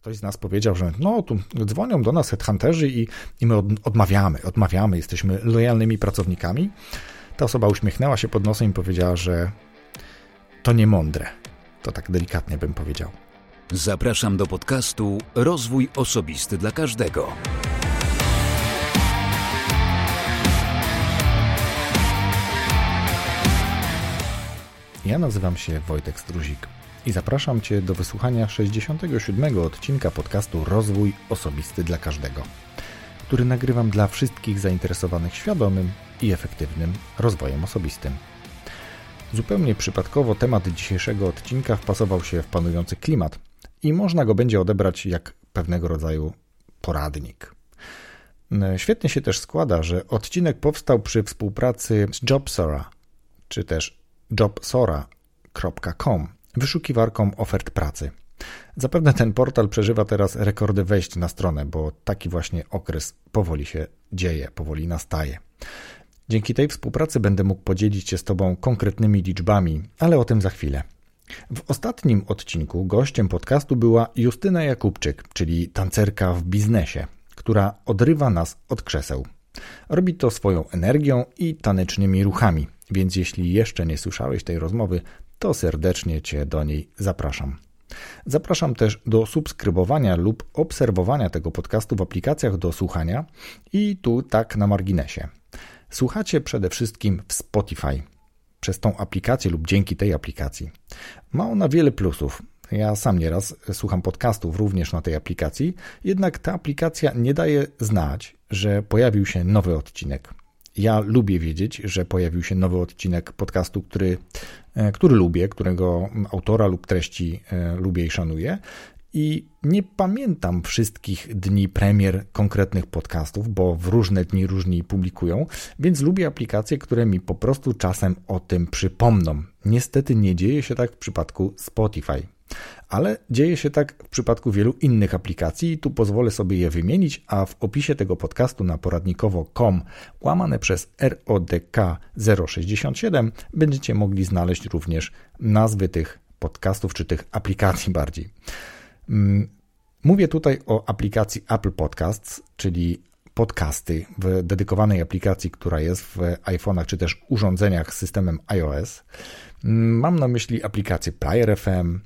Ktoś z nas powiedział, że no, tu dzwonią do nas headhunterzy i, i my od, odmawiamy, odmawiamy, jesteśmy lojalnymi pracownikami. Ta osoba uśmiechnęła się pod nosem i powiedziała, że to nie mądre. To tak delikatnie bym powiedział. Zapraszam do podcastu Rozwój Osobisty dla Każdego. Ja nazywam się Wojtek Struzik i zapraszam Cię do wysłuchania 67 odcinka podcastu Rozwój Osobisty dla Każdego, który nagrywam dla wszystkich zainteresowanych świadomym i efektywnym rozwojem osobistym. Zupełnie przypadkowo temat dzisiejszego odcinka wpasował się w panujący klimat i można go będzie odebrać jak pewnego rodzaju poradnik. Świetnie się też składa, że odcinek powstał przy współpracy z Jobsora, czy też jobsora.com, wyszukiwarką ofert pracy. Zapewne ten portal przeżywa teraz rekordy wejść na stronę, bo taki właśnie okres powoli się dzieje, powoli nastaje. Dzięki tej współpracy będę mógł podzielić się z Tobą konkretnymi liczbami, ale o tym za chwilę. W ostatnim odcinku gościem podcastu była Justyna Jakubczyk, czyli tancerka w biznesie, która odrywa nas od krzeseł. Robi to swoją energią i tanecznymi ruchami, więc jeśli jeszcze nie słyszałeś tej rozmowy, to serdecznie Cię do niej zapraszam. Zapraszam też do subskrybowania lub obserwowania tego podcastu w aplikacjach do słuchania i tu tak na marginesie. Słuchacie przede wszystkim w Spotify przez tą aplikację lub dzięki tej aplikacji. Ma ona wiele plusów. Ja sam nieraz słucham podcastów również na tej aplikacji, jednak ta aplikacja nie daje znać, że pojawił się nowy odcinek. Ja lubię wiedzieć, że pojawił się nowy odcinek podcastu, który, e, który lubię, którego autora lub treści e, lubię i szanuję. I nie pamiętam wszystkich dni premier konkretnych podcastów, bo w różne dni różni publikują, więc lubię aplikacje, które mi po prostu czasem o tym przypomną. Niestety nie dzieje się tak w przypadku Spotify. Ale dzieje się tak w przypadku wielu innych aplikacji tu pozwolę sobie je wymienić, a w opisie tego podcastu na poradnikowo.com łamane przez RODK 067 będziecie mogli znaleźć również nazwy tych podcastów czy tych aplikacji bardziej. Mm, mówię tutaj o aplikacji Apple Podcasts, czyli podcasty w dedykowanej aplikacji, która jest w iPhone'ach czy też urządzeniach z systemem iOS. Mm, mam na myśli aplikację Player FM,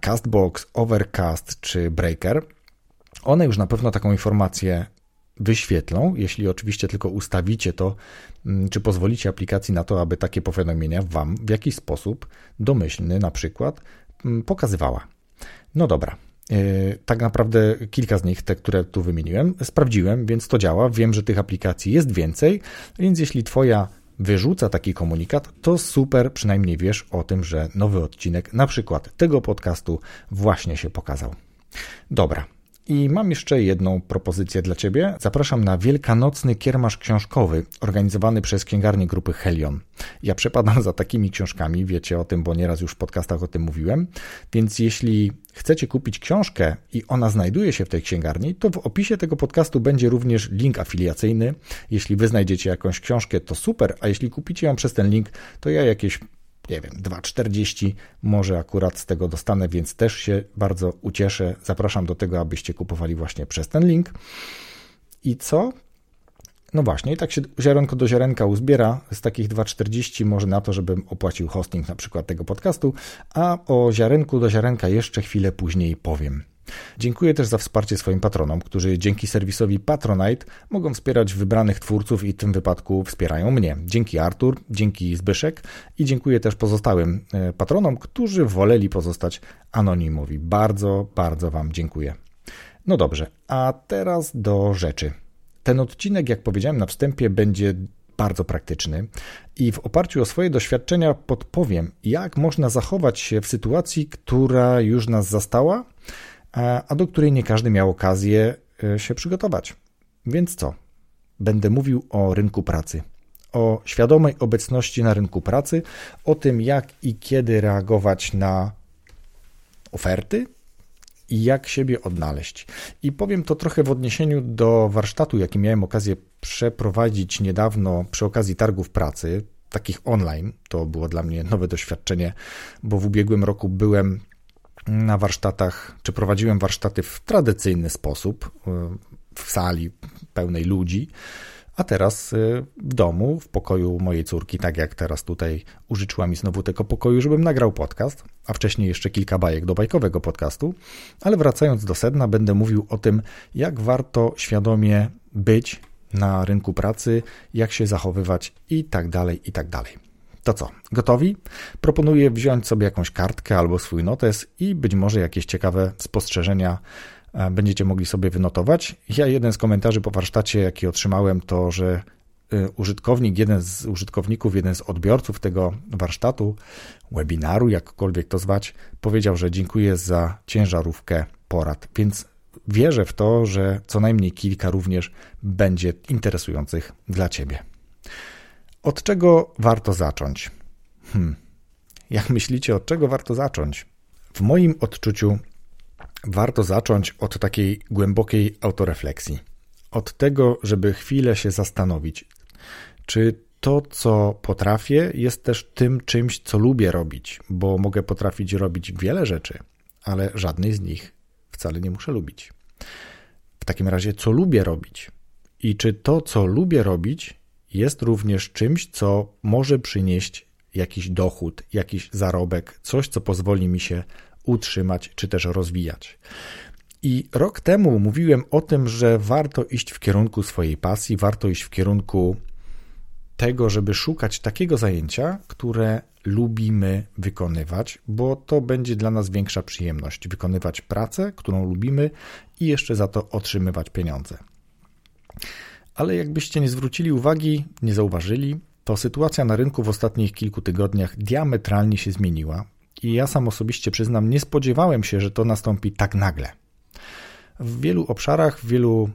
Castbox, Overcast czy Breaker. One już na pewno taką informację wyświetlą, jeśli oczywiście tylko ustawicie to, mm, czy pozwolicie aplikacji na to, aby takie powiadomienia Wam w jakiś sposób domyślny na przykład pokazywała. No dobra. E, tak naprawdę kilka z nich, te, które tu wymieniłem, sprawdziłem, więc to działa. Wiem, że tych aplikacji jest więcej, więc jeśli Twoja wyrzuca taki komunikat, to super, przynajmniej wiesz o tym, że nowy odcinek, na przykład tego podcastu, właśnie się pokazał. Dobra, i mam jeszcze jedną propozycję dla Ciebie. Zapraszam na wielkanocny kiermasz książkowy organizowany przez księgarnię grupy Helion. Ja przepadam za takimi książkami, wiecie o tym, bo nieraz już w podcastach o tym mówiłem. Więc jeśli chcecie kupić książkę i ona znajduje się w tej księgarni, to w opisie tego podcastu będzie również link afiliacyjny. Jeśli Wy znajdziecie jakąś książkę, to super, a jeśli kupicie ją przez ten link, to ja jakieś nie wiem, 2,40 może akurat z tego dostanę, więc też się bardzo ucieszę. Zapraszam do tego, abyście kupowali właśnie przez ten link. I co? No właśnie, i tak się ziarenko do ziarenka uzbiera z takich 2,40 może na to, żebym opłacił hosting na przykład tego podcastu, a o ziarenku do ziarenka jeszcze chwilę później powiem. Dziękuję też za wsparcie swoim patronom, którzy dzięki serwisowi Patronite mogą wspierać wybranych twórców i w tym wypadku wspierają mnie. Dzięki Artur, dzięki Zbyszek i dziękuję też pozostałym e, patronom, którzy woleli pozostać anonimowi. Bardzo, bardzo Wam dziękuję. No dobrze, a teraz do rzeczy. Ten odcinek, jak powiedziałem na wstępie, będzie bardzo praktyczny i w oparciu o swoje doświadczenia podpowiem, jak można zachować się w sytuacji, która już nas zastała a do której nie każdy miał okazję e, się przygotować. Więc co? Będę mówił o rynku pracy, o świadomej obecności na rynku pracy, o tym, jak i kiedy reagować na oferty i jak siebie odnaleźć. I powiem to trochę w odniesieniu do warsztatu, jaki miałem okazję przeprowadzić niedawno przy okazji targów pracy, takich online. To było dla mnie nowe doświadczenie, bo w ubiegłym roku byłem na warsztatach, czy prowadziłem warsztaty w tradycyjny sposób, w sali pełnej ludzi, a teraz y, w domu, w pokoju mojej córki, tak jak teraz tutaj użyczyła mi znowu tego pokoju, żebym nagrał podcast, a wcześniej jeszcze kilka bajek do bajkowego podcastu. Ale wracając do sedna, będę mówił o tym, jak warto świadomie być na rynku pracy, jak się zachowywać i tak dalej, i tak dalej. To co, gotowi? Proponuję wziąć sobie jakąś kartkę albo swój notes i być może jakieś ciekawe spostrzeżenia E, będziecie mogli sobie wynotować. Ja jeden z komentarzy po warsztacie, jaki otrzymałem, to, że e, użytkownik, jeden z użytkowników, jeden z odbiorców tego warsztatu, webinaru, jakkolwiek to zwać, powiedział, że dziękuję za ciężarówkę porad, więc wierzę w to, że co najmniej kilka również będzie interesujących dla Ciebie. Od czego warto zacząć? Hmm. Jak myślicie, od czego warto zacząć? W moim odczuciu warto zacząć od takiej głębokiej autorefleksji. Od tego, żeby chwilę się zastanowić, czy to, co potrafię, jest też tym czymś, co lubię robić, bo mogę potrafić robić wiele rzeczy, ale żadnej z nich wcale nie muszę lubić. W takim razie, co lubię robić? I czy to, co lubię robić, jest również czymś, co może przynieść jakiś dochód, jakiś zarobek, coś, co pozwoli mi się utrzymać czy też rozwijać. I rok temu mówiłem o tym, że warto iść w kierunku swojej pasji, warto iść w kierunku tego, żeby szukać takiego zajęcia, które lubimy wykonywać, bo to będzie dla nas większa przyjemność wykonywać pracę, którą lubimy i jeszcze za to otrzymywać pieniądze. Ale jakbyście nie zwrócili uwagi, nie zauważyli, to sytuacja na rynku w ostatnich kilku tygodniach diametralnie się zmieniła i ja sam osobiście przyznam, nie spodziewałem się, że to nastąpi tak nagle. W wielu obszarach, w wielu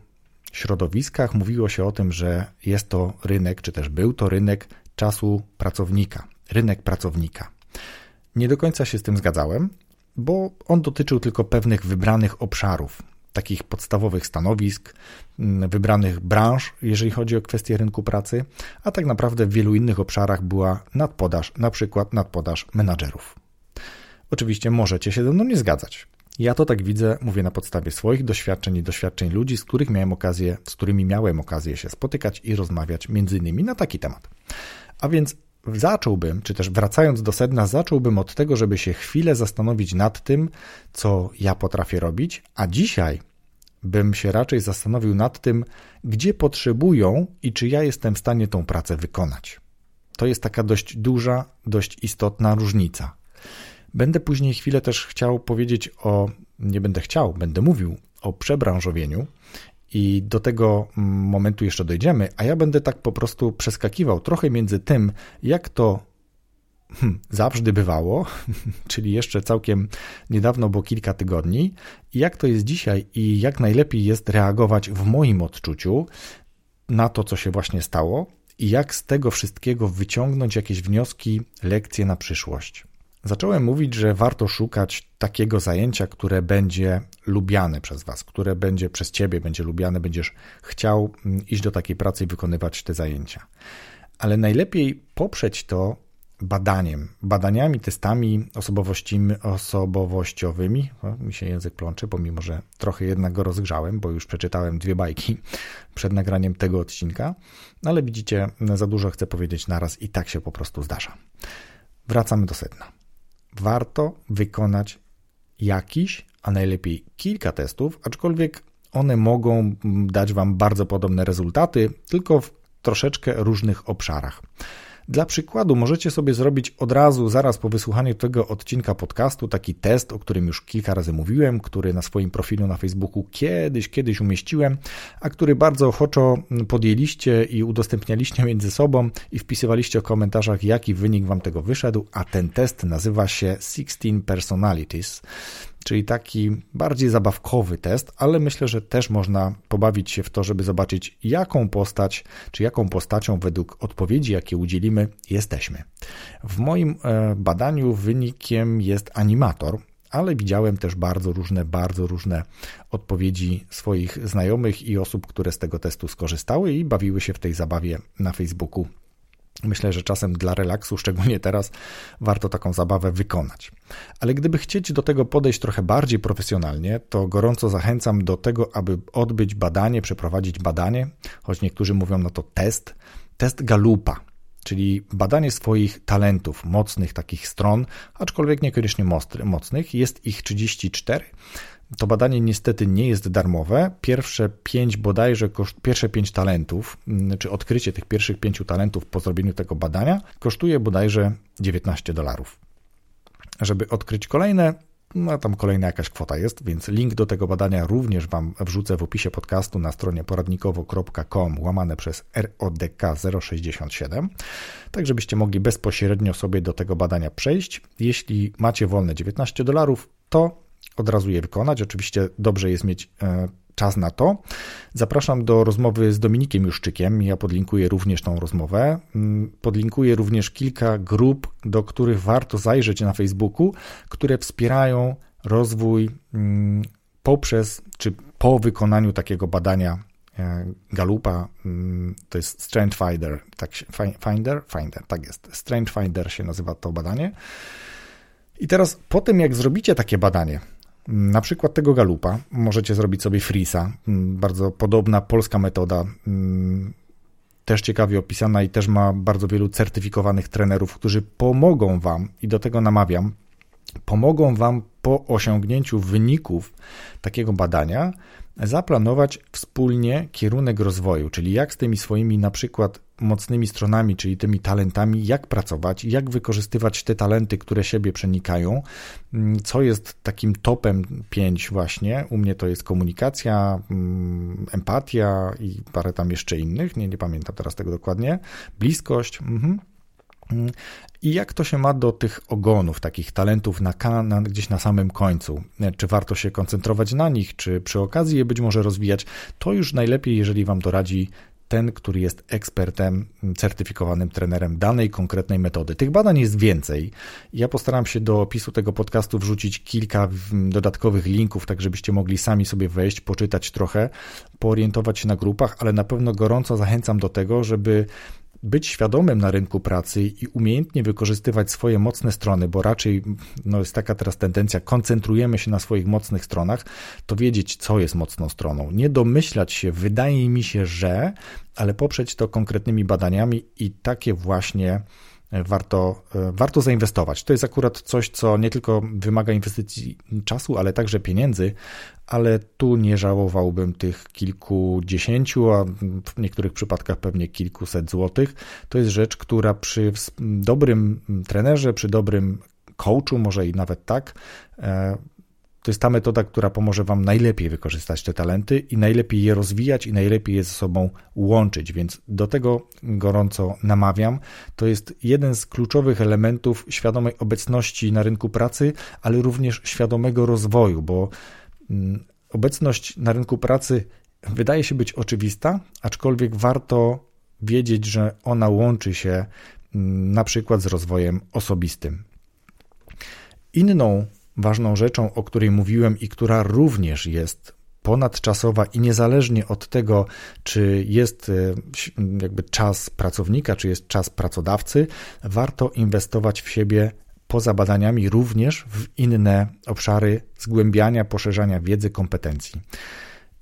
środowiskach mówiło się o tym, że jest to rynek, czy też był to rynek czasu pracownika, rynek pracownika. Nie do końca się z tym zgadzałem, bo on dotyczył tylko pewnych wybranych obszarów, takich podstawowych stanowisk, mm, wybranych branż, jeżeli chodzi o kwestie rynku pracy, a tak naprawdę w wielu innych obszarach była nadpodaż, na przykład nadpodaż menadżerów. Oczywiście możecie się ze mną nie zgadzać. Ja to tak widzę, mówię na podstawie swoich doświadczeń i doświadczeń ludzi, z których miałem okazję, z którymi miałem okazję się spotykać i rozmawiać między innymi na taki temat. A więc zacząłbym, czy też wracając do sedna, zacząłbym od tego, żeby się chwilę zastanowić nad tym, co ja potrafię robić, a dzisiaj bym się raczej zastanowił nad tym, gdzie potrzebują i czy ja jestem w stanie tą pracę wykonać. To jest taka dość duża, dość istotna różnica. Będę później chwilę też chciał powiedzieć o, nie będę chciał, będę mówił o przebranżowieniu i do tego momentu jeszcze dojdziemy, a ja będę tak po prostu przeskakiwał trochę między tym, jak to hmm, zawsze bywało, czyli jeszcze całkiem niedawno, bo kilka tygodni, i jak to jest dzisiaj i jak najlepiej jest reagować w moim odczuciu na to, co się właśnie stało i jak z tego wszystkiego wyciągnąć jakieś wnioski, lekcje na przyszłość. Zacząłem mówić, że warto szukać takiego zajęcia, które będzie lubiane przez Was, które będzie przez Ciebie będzie lubiane, będziesz chciał mm, iść do takiej pracy i wykonywać te zajęcia. Ale najlepiej poprzeć to badaniem, badaniami, testami osobowościowymi. O, mi się język plącze, pomimo że trochę jednak go rozgrzałem, bo już przeczytałem dwie bajki przed nagraniem tego odcinka, no ale widzicie, za dużo chcę powiedzieć naraz i tak się po prostu zdarza. Wracamy do sedna warto wykonać jakiś, a najlepiej kilka testów, aczkolwiek one mogą dać Wam bardzo podobne rezultaty, tylko w troszeczkę różnych obszarach. Dla przykładu możecie sobie zrobić od razu, zaraz po wysłuchaniu tego odcinka podcastu, taki test, o którym już kilka razy mówiłem, który na swoim profilu na Facebooku kiedyś, kiedyś umieściłem, a który bardzo ochoczo podjęliście i udostępnialiście między sobą i wpisywaliście o komentarzach, jaki wynik Wam tego wyszedł, a ten test nazywa się 16 Personalities czyli taki bardziej zabawkowy test, ale myślę, że też można pobawić się w to, żeby zobaczyć, jaką postać, czy jaką postacią według odpowiedzi, jakie udzielimy, jesteśmy. W moim e, badaniu wynikiem jest animator, ale widziałem też bardzo różne, bardzo różne odpowiedzi swoich znajomych i osób, które z tego testu skorzystały i bawiły się w tej zabawie na Facebooku Myślę, że czasem dla relaksu, szczególnie teraz, warto taką zabawę wykonać. Ale gdyby chcieć do tego podejść trochę bardziej profesjonalnie, to gorąco zachęcam do tego, aby odbyć badanie, przeprowadzić badanie, choć niektórzy mówią na to test, test Galupa, czyli badanie swoich talentów, mocnych takich stron, aczkolwiek niekoniecznie mocnych. Jest ich 34. To badanie niestety nie jest darmowe. Pierwsze pięć bodajże, pierwsze pięć talentów, mm, czy odkrycie tych pierwszych pięciu talentów po zrobieniu tego badania kosztuje bodajże 19 dolarów. Żeby odkryć kolejne, no tam kolejna jakaś kwota jest, więc link do tego badania również Wam wrzucę w opisie podcastu na stronie poradnikowo.com łamane przez RODK 067, tak żebyście mogli bezpośrednio sobie do tego badania przejść. Jeśli macie wolne 19 dolarów, to od razu je wykonać. Oczywiście dobrze jest mieć e, czas na to. Zapraszam do rozmowy z Dominikiem Juszczykiem. Ja podlinkuję również tą rozmowę. Mm, podlinkuję również kilka grup, do których warto zajrzeć na Facebooku, które wspierają rozwój mm, poprzez czy po wykonaniu takiego badania e, Galupa, mm, to jest Strength Finder, tak się, Finder, Finder, tak jest. Strength Finder się nazywa to badanie. I teraz po tym, jak zrobicie takie badanie, na przykład tego galupa możecie zrobić sobie frisa. Mm, bardzo podobna polska metoda, mm, też ciekawie opisana i też ma bardzo wielu certyfikowanych trenerów, którzy pomogą Wam, i do tego namawiam, pomogą Wam po osiągnięciu wyników takiego badania zaplanować wspólnie kierunek rozwoju, czyli jak z tymi swoimi na przykład mocnymi stronami, czyli tymi talentami, jak pracować, jak wykorzystywać te talenty, które siebie przenikają, mm, co jest takim topem 5 właśnie. U mnie to jest komunikacja, mm, empatia i parę tam jeszcze innych, nie, nie pamiętam teraz tego dokładnie, bliskość. Mhm. Mm. I jak to się ma do tych ogonów, takich talentów na, na, gdzieś na samym końcu? Czy warto się koncentrować na nich, czy przy okazji je być może rozwijać? To już najlepiej, jeżeli Wam to radzi ten, który jest ekspertem, certyfikowanym trenerem danej konkretnej metody. Tych badań jest więcej. Ja postaram się do opisu tego podcastu wrzucić kilka dodatkowych linków, tak żebyście mogli sami sobie wejść, poczytać trochę, poorientować się na grupach, ale na pewno gorąco zachęcam do tego, żeby być świadomym na rynku pracy i umiejętnie wykorzystywać swoje mocne strony, bo raczej no jest taka teraz tendencja, koncentrujemy się na swoich mocnych stronach, to wiedzieć, co jest mocną stroną. Nie domyślać się, wydaje mi się, że, ale poprzeć to konkretnymi badaniami i takie właśnie warto, e, warto zainwestować. To jest akurat coś, co nie tylko wymaga inwestycji czasu, ale także pieniędzy, ale tu nie żałowałbym tych kilkudziesięciu, a w niektórych przypadkach pewnie kilkuset złotych. To jest rzecz, która przy dobrym trenerze, przy dobrym coachu, może i nawet tak, e, to jest ta metoda, która pomoże Wam najlepiej wykorzystać te talenty i najlepiej je rozwijać i najlepiej je ze sobą łączyć, więc do tego gorąco namawiam. To jest jeden z kluczowych elementów świadomej obecności na rynku pracy, ale również świadomego rozwoju, bo mm, obecność na rynku pracy wydaje się być oczywista, aczkolwiek warto wiedzieć, że ona łączy się mm, na przykład z rozwojem osobistym. Inną ważną rzeczą, o której mówiłem i która również jest ponadczasowa i niezależnie od tego, czy jest e, jakby czas pracownika, czy jest czas pracodawcy, warto inwestować w siebie poza badaniami również w inne obszary zgłębiania, poszerzania wiedzy, kompetencji.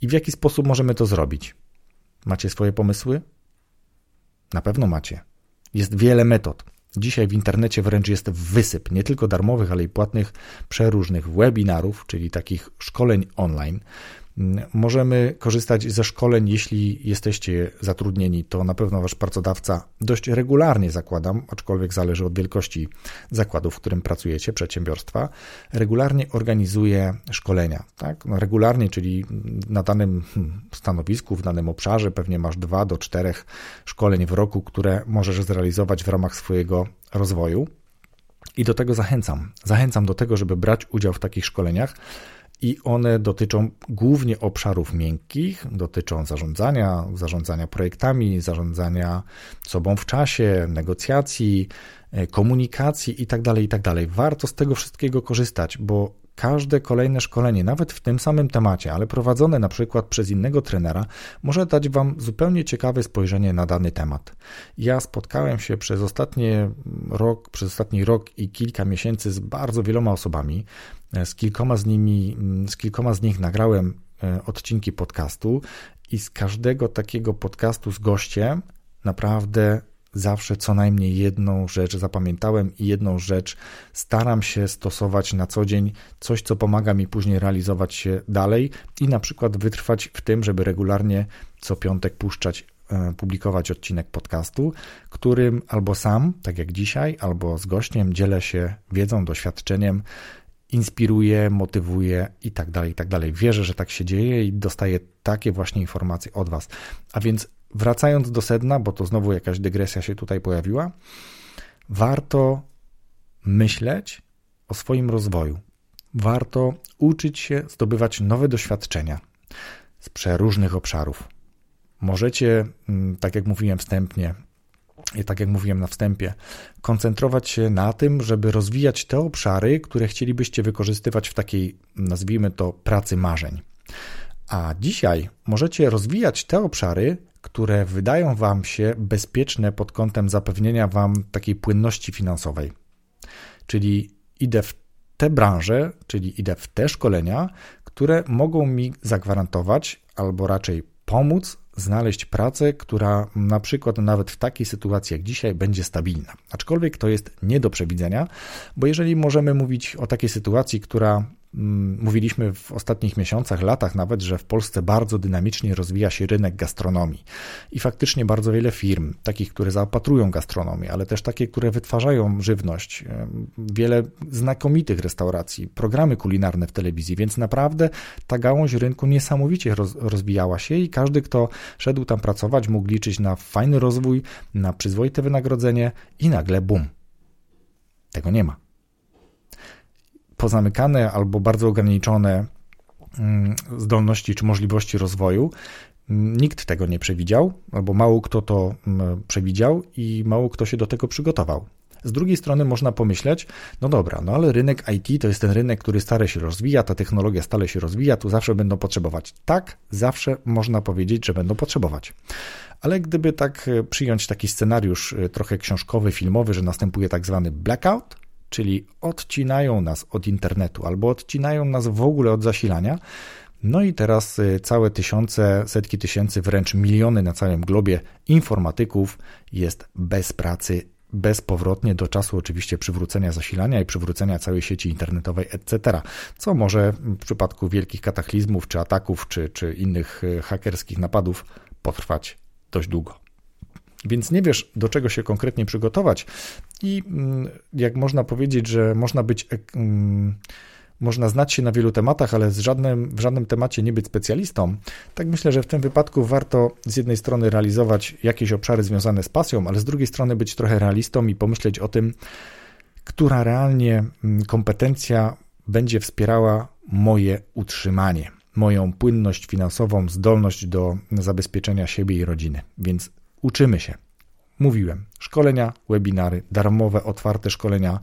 I w jaki sposób możemy to zrobić? Macie swoje pomysły? Na pewno macie. Jest wiele metod. Dzisiaj w internecie wręcz jest wysyp nie tylko darmowych, ale i płatnych przeróżnych webinarów, czyli takich szkoleń online. Możemy korzystać ze szkoleń, jeśli jesteście zatrudnieni, to na pewno wasz pracodawca dość regularnie zakładam, aczkolwiek zależy od wielkości zakładu, w którym pracujecie, przedsiębiorstwa, regularnie organizuje szkolenia. Tak? No regularnie, czyli na danym hmm, stanowisku, w danym obszarze, pewnie masz dwa do czterech szkoleń w roku, które możesz zrealizować w ramach swojego rozwoju. I do tego zachęcam. Zachęcam do tego, żeby brać udział w takich szkoleniach i one dotyczą głównie obszarów miękkich, dotyczą zarządzania, zarządzania projektami, zarządzania sobą w czasie, negocjacji, e, komunikacji itd., tak itd. Tak Warto z tego wszystkiego korzystać, bo każde kolejne szkolenie, nawet w tym samym temacie, ale prowadzone na przykład przez innego trenera, może dać Wam zupełnie ciekawe spojrzenie na dany temat. Ja spotkałem się przez ostatni rok, przez ostatni rok i kilka miesięcy z bardzo wieloma osobami. Z kilkoma z nimi, z kilkoma z nich nagrałem e, odcinki podcastu i z każdego takiego podcastu z gościem naprawdę zawsze co najmniej jedną rzecz zapamiętałem i jedną rzecz staram się stosować na co dzień, coś co pomaga mi później realizować się dalej i na przykład wytrwać w tym, żeby regularnie co piątek puszczać e, publikować odcinek podcastu, którym albo sam, tak jak dzisiaj, albo z gościem dzielę się wiedzą, doświadczeniem, inspiruje, motywuje i tak dalej, i tak dalej. Wierzę, że tak się dzieje i dostaję takie właśnie informacje od Was. A więc wracając do sedna, bo to znowu jakaś dygresja się tutaj pojawiła, warto myśleć o swoim rozwoju. Warto uczyć się zdobywać nowe doświadczenia z przeróżnych obszarów. Możecie, mm, tak jak mówiłem wstępnie, tak jak mówiłem na wstępie, koncentrować się na tym, żeby rozwijać te obszary, które chcielibyście wykorzystywać w takiej, nazwijmy to, pracy marzeń. A dzisiaj możecie rozwijać te obszary, które wydają Wam się bezpieczne pod kątem zapewnienia Wam takiej płynności finansowej. Czyli idę w te branże, czyli idę w te szkolenia, które mogą mi zagwarantować, albo raczej pomóc znaleźć pracę, która na przykład nawet w takiej sytuacji jak dzisiaj będzie stabilna. Aczkolwiek to jest nie do przewidzenia, bo jeżeli możemy mówić o takiej sytuacji, która mówiliśmy w ostatnich miesiącach, latach nawet, że w Polsce bardzo dynamicznie rozwija się rynek gastronomii. I faktycznie bardzo wiele firm, takich, które zaopatrują gastronomię, ale też takie, które wytwarzają żywność, wiele znakomitych restauracji, programy kulinarne w telewizji, więc naprawdę ta gałąź rynku niesamowicie roz, rozwijała się i każdy, kto szedł tam pracować, mógł liczyć na fajny rozwój, na przyzwoite wynagrodzenie i nagle bum. Tego nie ma pozamykane albo bardzo ograniczone mm, zdolności czy możliwości rozwoju. Nikt tego nie przewidział, albo mało kto to mm, przewidział i mało kto się do tego przygotował. Z drugiej strony można pomyśleć, no dobra, no ale rynek IT to jest ten rynek, który stale się rozwija, ta technologia stale się rozwija, tu zawsze będą potrzebować. Tak, zawsze można powiedzieć, że będą potrzebować. Ale gdyby tak e, przyjąć taki scenariusz e, trochę książkowy, filmowy, że następuje tak zwany blackout, czyli odcinają nas od internetu albo odcinają nas w ogóle od zasilania. No i teraz y, całe tysiące, setki tysięcy, wręcz miliony na całym globie informatyków jest bez pracy bezpowrotnie do czasu oczywiście przywrócenia zasilania i przywrócenia całej sieci internetowej, etc., co może w przypadku wielkich kataklizmów, czy ataków, czy, czy innych y, hakerskich napadów potrwać dość długo. Więc nie wiesz, do czego się konkretnie przygotować, i mm, jak można powiedzieć, że można być. Mm, można znać się na wielu tematach, ale z żadnym, w żadnym temacie nie być specjalistą, tak myślę, że w tym wypadku warto z jednej strony realizować jakieś obszary związane z pasją, ale z drugiej strony być trochę realistą i pomyśleć o tym, która realnie mm, kompetencja będzie wspierała moje utrzymanie, moją płynność finansową, zdolność do zabezpieczenia siebie i rodziny. Więc uczymy się. Mówiłem, szkolenia, webinary, darmowe, otwarte szkolenia,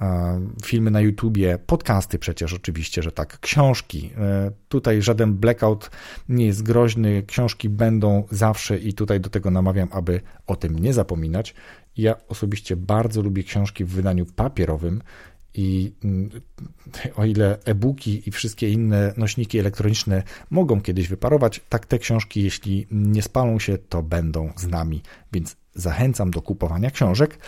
e, filmy na YouTubie, podcasty przecież oczywiście, że tak, książki. E, tutaj żaden blackout nie jest groźny, książki będą zawsze i tutaj do tego namawiam, aby o tym nie zapominać. Ja osobiście bardzo lubię książki w wydaniu papierowym i mm, o ile e-booki i wszystkie inne nośniki elektroniczne mogą kiedyś wyparować, tak te książki, jeśli nie spalą się, to będą z nami, więc zachęcam do kupowania książek.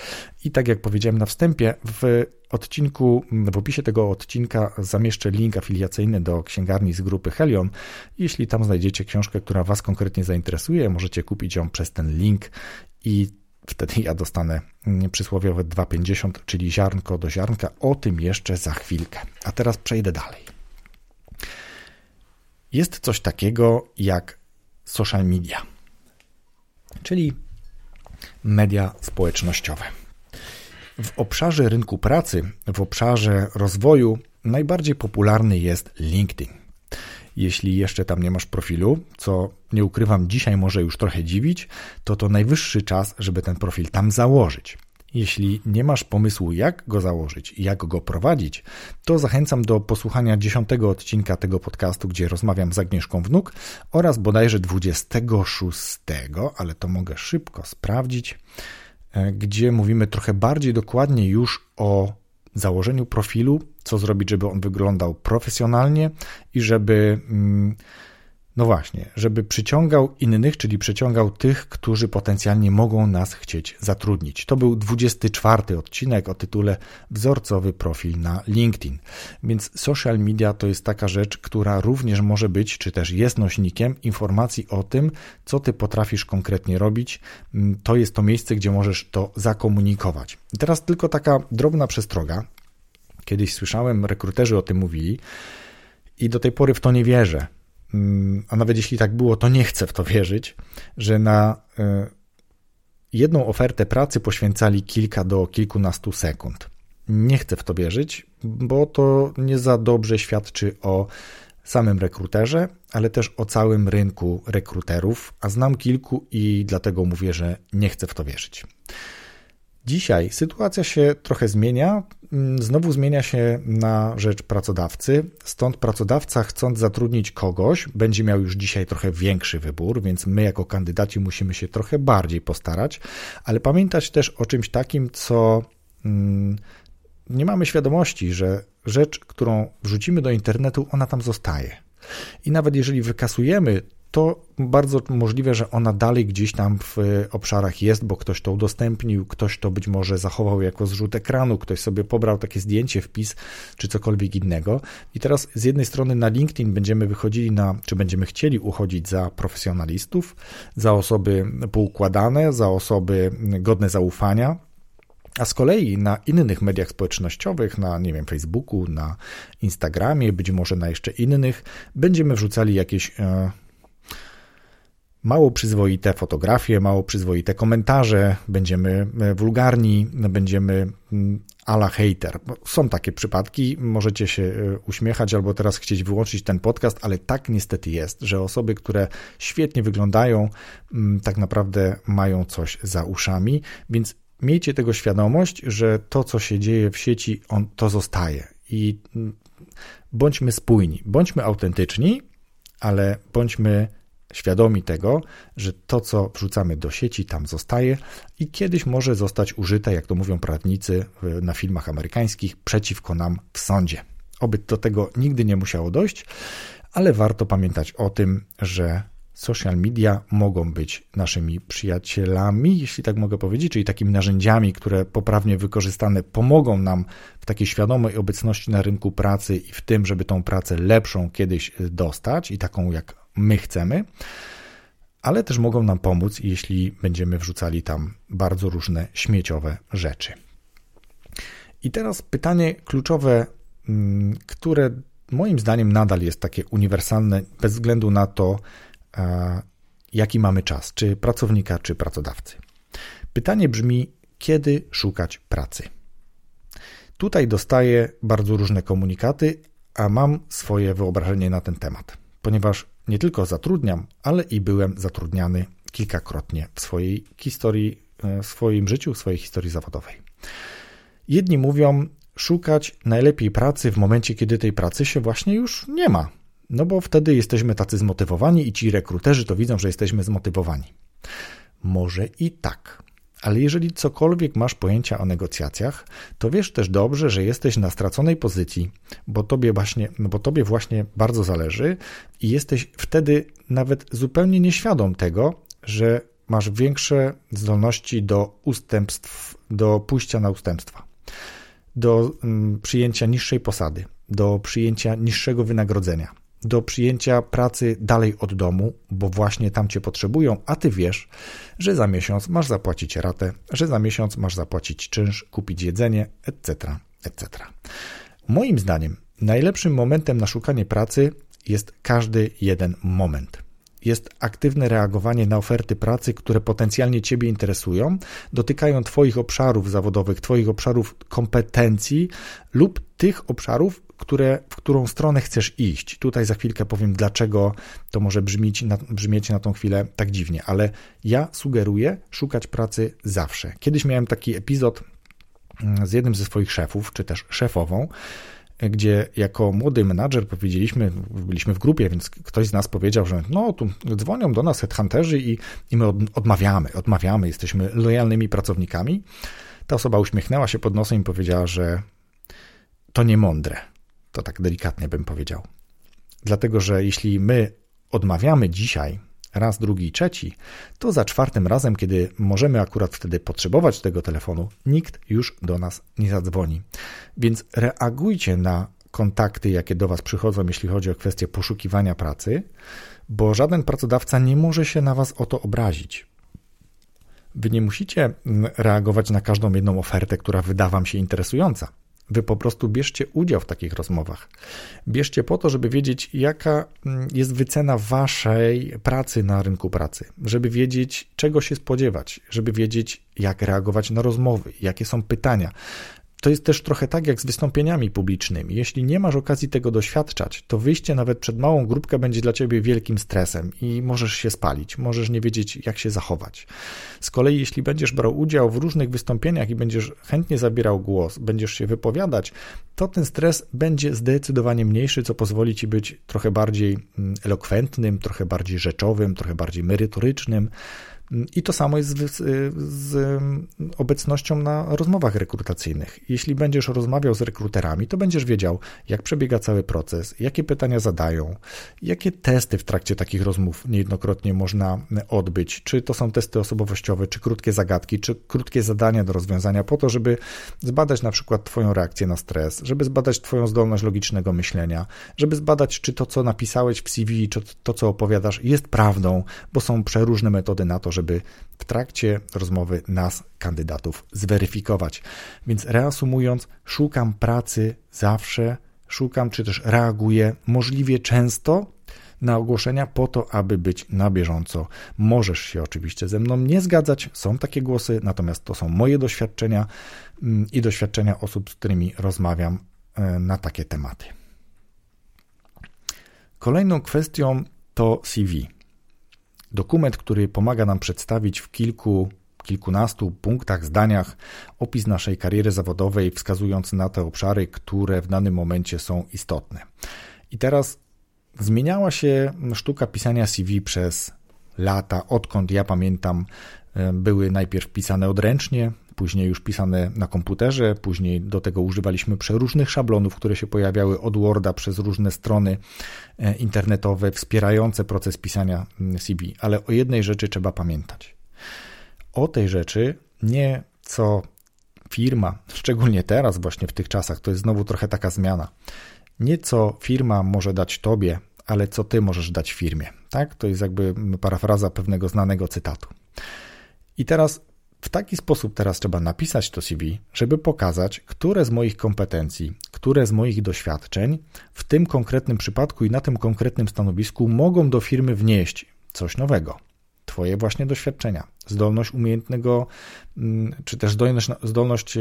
I tak jak powiedziałem na wstępie, w odcinku, w opisie tego odcinka zamieszczę link afiliacyjny do księgarni z grupy Helion. Jeśli tam znajdziecie książkę, która Was konkretnie zainteresuje, możecie kupić ją przez ten link i wtedy ja dostanę przysłowiowe 2,50, czyli ziarnko do ziarnka. O tym jeszcze za chwilkę. A teraz przejdę dalej. Jest coś takiego jak social media, czyli media społecznościowe. W obszarze rynku pracy, w obszarze rozwoju najbardziej popularny jest LinkedIn. Jeśli jeszcze tam nie masz profilu, co nie ukrywam, dzisiaj może już trochę dziwić, to to najwyższy czas, żeby ten profil tam założyć. Jeśli nie masz pomysłu, jak go założyć i jak go prowadzić, to zachęcam do posłuchania dziesiątego odcinka tego podcastu, gdzie rozmawiam z Agnieszką Wnuk oraz bodajże 26, ale to mogę szybko sprawdzić, e, gdzie mówimy trochę bardziej dokładnie już o założeniu profilu, co zrobić, żeby on wyglądał profesjonalnie i żeby. No właśnie, żeby przyciągał innych, czyli przyciągał tych, którzy potencjalnie mogą nas chcieć zatrudnić. To był 24 odcinek o tytule Wzorcowy profil na LinkedIn. Więc social media to jest taka rzecz, która również może być, czy też jest nośnikiem informacji o tym, co ty potrafisz konkretnie robić. Mm, to jest to miejsce, gdzie możesz to zakomunikować. I teraz tylko taka drobna przestroga. Kiedyś słyszałem, rekruterzy o tym mówili i do tej pory w to nie wierzę a nawet jeśli tak było, to nie chcę w to wierzyć, że na e, jedną ofertę pracy poświęcali kilka do kilkunastu sekund. Nie chcę w to wierzyć, bo to nie za dobrze świadczy o samym rekruterze, ale też o całym rynku rekruterów, a znam kilku i dlatego mówię, że nie chcę w to wierzyć. Dzisiaj sytuacja się trochę zmienia, mm, znowu zmienia się na rzecz pracodawcy, stąd pracodawca chcąc zatrudnić kogoś, będzie miał już dzisiaj trochę większy wybór, więc my jako kandydaci musimy się trochę bardziej postarać, ale pamiętać też o czymś takim, co mm, nie mamy świadomości, że rzecz, którą wrzucimy do internetu, ona tam zostaje. I nawet jeżeli wykasujemy to bardzo możliwe, że ona dalej gdzieś tam w obszarach jest, bo ktoś to udostępnił, ktoś to być może zachował jako zrzut ekranu, ktoś sobie pobrał takie zdjęcie, wpis czy cokolwiek innego. I teraz z jednej strony na LinkedIn będziemy wychodzili na, czy będziemy chcieli uchodzić za profesjonalistów, za osoby poukładane, za osoby godne zaufania, a z kolei na innych mediach społecznościowych, na nie wiem, Facebooku, na Instagramie, być może na jeszcze innych, będziemy wrzucali jakieś e, mało przyzwoite fotografie, mało przyzwoite komentarze, będziemy e, wulgarni, będziemy mm, ala hater. Są takie przypadki, możecie się e, uśmiechać albo teraz chcieć wyłączyć ten podcast, ale tak niestety jest, że osoby, które świetnie wyglądają, mm, tak naprawdę mają coś za uszami, więc miejcie tego świadomość, że to, co się dzieje w sieci, on to zostaje. I mm, bądźmy spójni, bądźmy autentyczni, ale bądźmy świadomi tego, że to, co wrzucamy do sieci, tam zostaje i kiedyś może zostać użyte, jak to mówią prawnicy na filmach amerykańskich, przeciwko nam w sądzie. Oby do tego nigdy nie musiało dojść, ale warto pamiętać o tym, że social media mogą być naszymi przyjacielami, jeśli tak mogę powiedzieć, czyli takimi narzędziami, które poprawnie wykorzystane pomogą nam w takiej świadomej obecności na rynku pracy i w tym, żeby tą pracę lepszą kiedyś dostać i taką, jak my chcemy, ale też mogą nam pomóc, jeśli będziemy wrzucali tam bardzo różne śmieciowe rzeczy. I teraz pytanie kluczowe, mm, które moim zdaniem nadal jest takie uniwersalne, bez względu na to, jaki mamy czas, czy pracownika, czy pracodawcy. Pytanie brzmi, kiedy szukać pracy? Tutaj dostaję bardzo różne komunikaty, a mam swoje wyobrażenie na ten temat, ponieważ nie tylko zatrudniam, ale i byłem zatrudniany kilkakrotnie w swojej historii, e, w swoim życiu, w swojej historii zawodowej. Jedni mówią, szukać najlepiej pracy w momencie, kiedy tej pracy się właśnie już nie ma. No bo wtedy jesteśmy tacy zmotywowani i ci rekruterzy to widzą, że jesteśmy zmotywowani. Może i tak, ale jeżeli cokolwiek masz pojęcia o negocjacjach, to wiesz też dobrze, że jesteś na straconej pozycji, bo tobie właśnie, bo tobie właśnie bardzo zależy i jesteś wtedy nawet zupełnie nieświadom tego, że masz większe zdolności do ustępstw, do pójścia na ustępstwa, do mm, przyjęcia niższej posady, do przyjęcia niższego wynagrodzenia do przyjęcia pracy dalej od domu, bo właśnie tam cię potrzebują, a ty wiesz, że za miesiąc masz zapłacić ratę, że za miesiąc masz zapłacić czynsz, kupić jedzenie, etc., etc. Moim zdaniem najlepszym momentem na szukanie pracy jest każdy jeden moment jest aktywne reagowanie na oferty pracy, które potencjalnie Ciebie interesują, dotykają Twoich obszarów zawodowych, Twoich obszarów kompetencji lub tych obszarów, które, w którą stronę chcesz iść. Tutaj za chwilkę powiem, dlaczego to może brzmieć na, brzmieć na tą chwilę tak dziwnie, ale ja sugeruję szukać pracy zawsze. Kiedyś miałem taki epizod mm, z jednym ze swoich szefów, czy też szefową, gdzie jako młody menadżer powiedzieliśmy, byliśmy w grupie, więc ktoś z nas powiedział, że no tu dzwonią do nas headhunterzy i, i my odmawiamy, odmawiamy, jesteśmy lojalnymi pracownikami. Ta osoba uśmiechnęła się pod nosem i powiedziała, że to nie mądre. To tak delikatnie bym powiedział. Dlatego, że jeśli my odmawiamy dzisiaj raz, drugi i trzeci, to za czwartym razem, kiedy możemy akurat wtedy potrzebować tego telefonu, nikt już do nas nie zadzwoni. Więc reagujcie na kontakty, jakie do Was przychodzą, jeśli chodzi o kwestię poszukiwania pracy, bo żaden pracodawca nie może się na Was o to obrazić. Wy nie musicie reagować na każdą jedną ofertę, która wyda Wam się interesująca. Wy po prostu bierzcie udział w takich rozmowach. Bierzcie po to, żeby wiedzieć, jaka mm, jest wycena waszej pracy na rynku pracy, żeby wiedzieć, czego się spodziewać, żeby wiedzieć, jak reagować na rozmowy, jakie są pytania, to jest też trochę tak jak z wystąpieniami publicznymi. Jeśli nie masz okazji tego doświadczać, to wyjście nawet przed małą grupkę będzie dla ciebie wielkim stresem i możesz się spalić, możesz nie wiedzieć, jak się zachować. Z kolei, jeśli będziesz brał udział w różnych wystąpieniach i będziesz chętnie zabierał głos, będziesz się wypowiadać, to ten stres będzie zdecydowanie mniejszy, co pozwoli ci być trochę bardziej mm, elokwentnym, trochę bardziej rzeczowym, trochę bardziej merytorycznym i to samo jest z, z, obecnością na rozmowach rekrutacyjnych. Jeśli będziesz rozmawiał z rekruterami, to będziesz wiedział, jak przebiega cały proces, jakie pytania zadają, jakie testy w trakcie takich rozmów niejednokrotnie można odbyć. Czy to są testy osobowościowe, czy krótkie zagadki, czy krótkie zadania do rozwiązania, po to, żeby zbadać na przykład Twoją reakcję na stres, żeby zbadać Twoją zdolność logicznego myślenia, żeby zbadać, czy to, co napisałeś w CV, czy to, co opowiadasz, jest prawdą, bo są przeróżne metody na to, żeby żeby w trakcie rozmowy nas, kandydatów, zweryfikować. Więc reasumując, szukam pracy zawsze, szukam czy też reaguję możliwie często na ogłoszenia po to, aby być na bieżąco. Możesz się oczywiście ze mną nie zgadzać, są takie głosy, natomiast to są moje doświadczenia mm, i doświadczenia osób, z którymi rozmawiam e, na takie tematy. Kolejną kwestią to CV. Dokument, który pomaga nam przedstawić w kilku, kilkunastu punktach, zdaniach opis naszej kariery zawodowej, wskazując na te obszary, które w danym momencie są istotne. I teraz zmieniała się sztuka pisania CV przez lata, odkąd ja pamiętam, e, były najpierw pisane odręcznie, później już pisane na komputerze, później do tego używaliśmy przeróżnych szablonów, które się pojawiały od Worda przez różne strony e, internetowe wspierające proces pisania mm, CV. Ale o jednej rzeczy trzeba pamiętać. O tej rzeczy nie co firma, szczególnie teraz, właśnie w tych czasach, to jest znowu trochę taka zmiana. Nie co firma może dać tobie, ale co ty możesz dać firmie. Tak? To jest jakby parafraza pewnego znanego cytatu. I teraz w taki sposób teraz trzeba napisać to CV, żeby pokazać, które z moich kompetencji, które z moich doświadczeń w tym konkretnym przypadku i na tym konkretnym stanowisku mogą do firmy wnieść coś nowego. Twoje właśnie doświadczenia, zdolność umiejętnego, mm, czy też zdolność, zdolność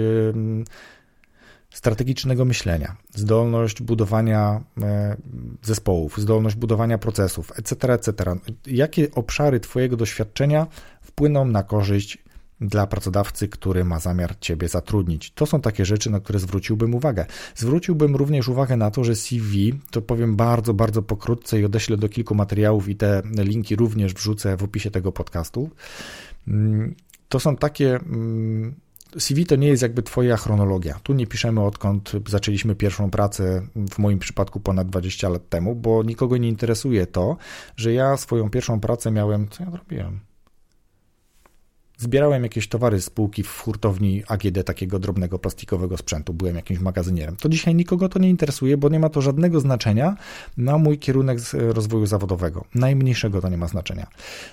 strategicznego myślenia, zdolność budowania e, zespołów, zdolność budowania procesów, etc., etc. Jakie obszary Twojego doświadczenia wpłyną na korzyść dla pracodawcy, który ma zamiar Ciebie zatrudnić. To są takie rzeczy, na które zwróciłbym uwagę. Zwróciłbym również uwagę na to, że CV, to powiem bardzo, bardzo pokrótce i odeślę do kilku materiałów i te linki również wrzucę w opisie tego podcastu. Mm, to są takie mm, CV to nie jest jakby Twoja chronologia. Tu nie piszemy odkąd zaczęliśmy pierwszą pracę, w moim przypadku ponad 20 lat temu, bo nikogo nie interesuje to, że ja swoją pierwszą pracę miałem. Co ja robiłem? Zbierałem jakieś towary z spółki w hurtowni AGD takiego drobnego plastikowego sprzętu. Byłem jakimś magazynierem. To dzisiaj nikogo to nie interesuje, bo nie ma to żadnego znaczenia na mój kierunek rozwoju zawodowego. Najmniejszego to nie ma znaczenia.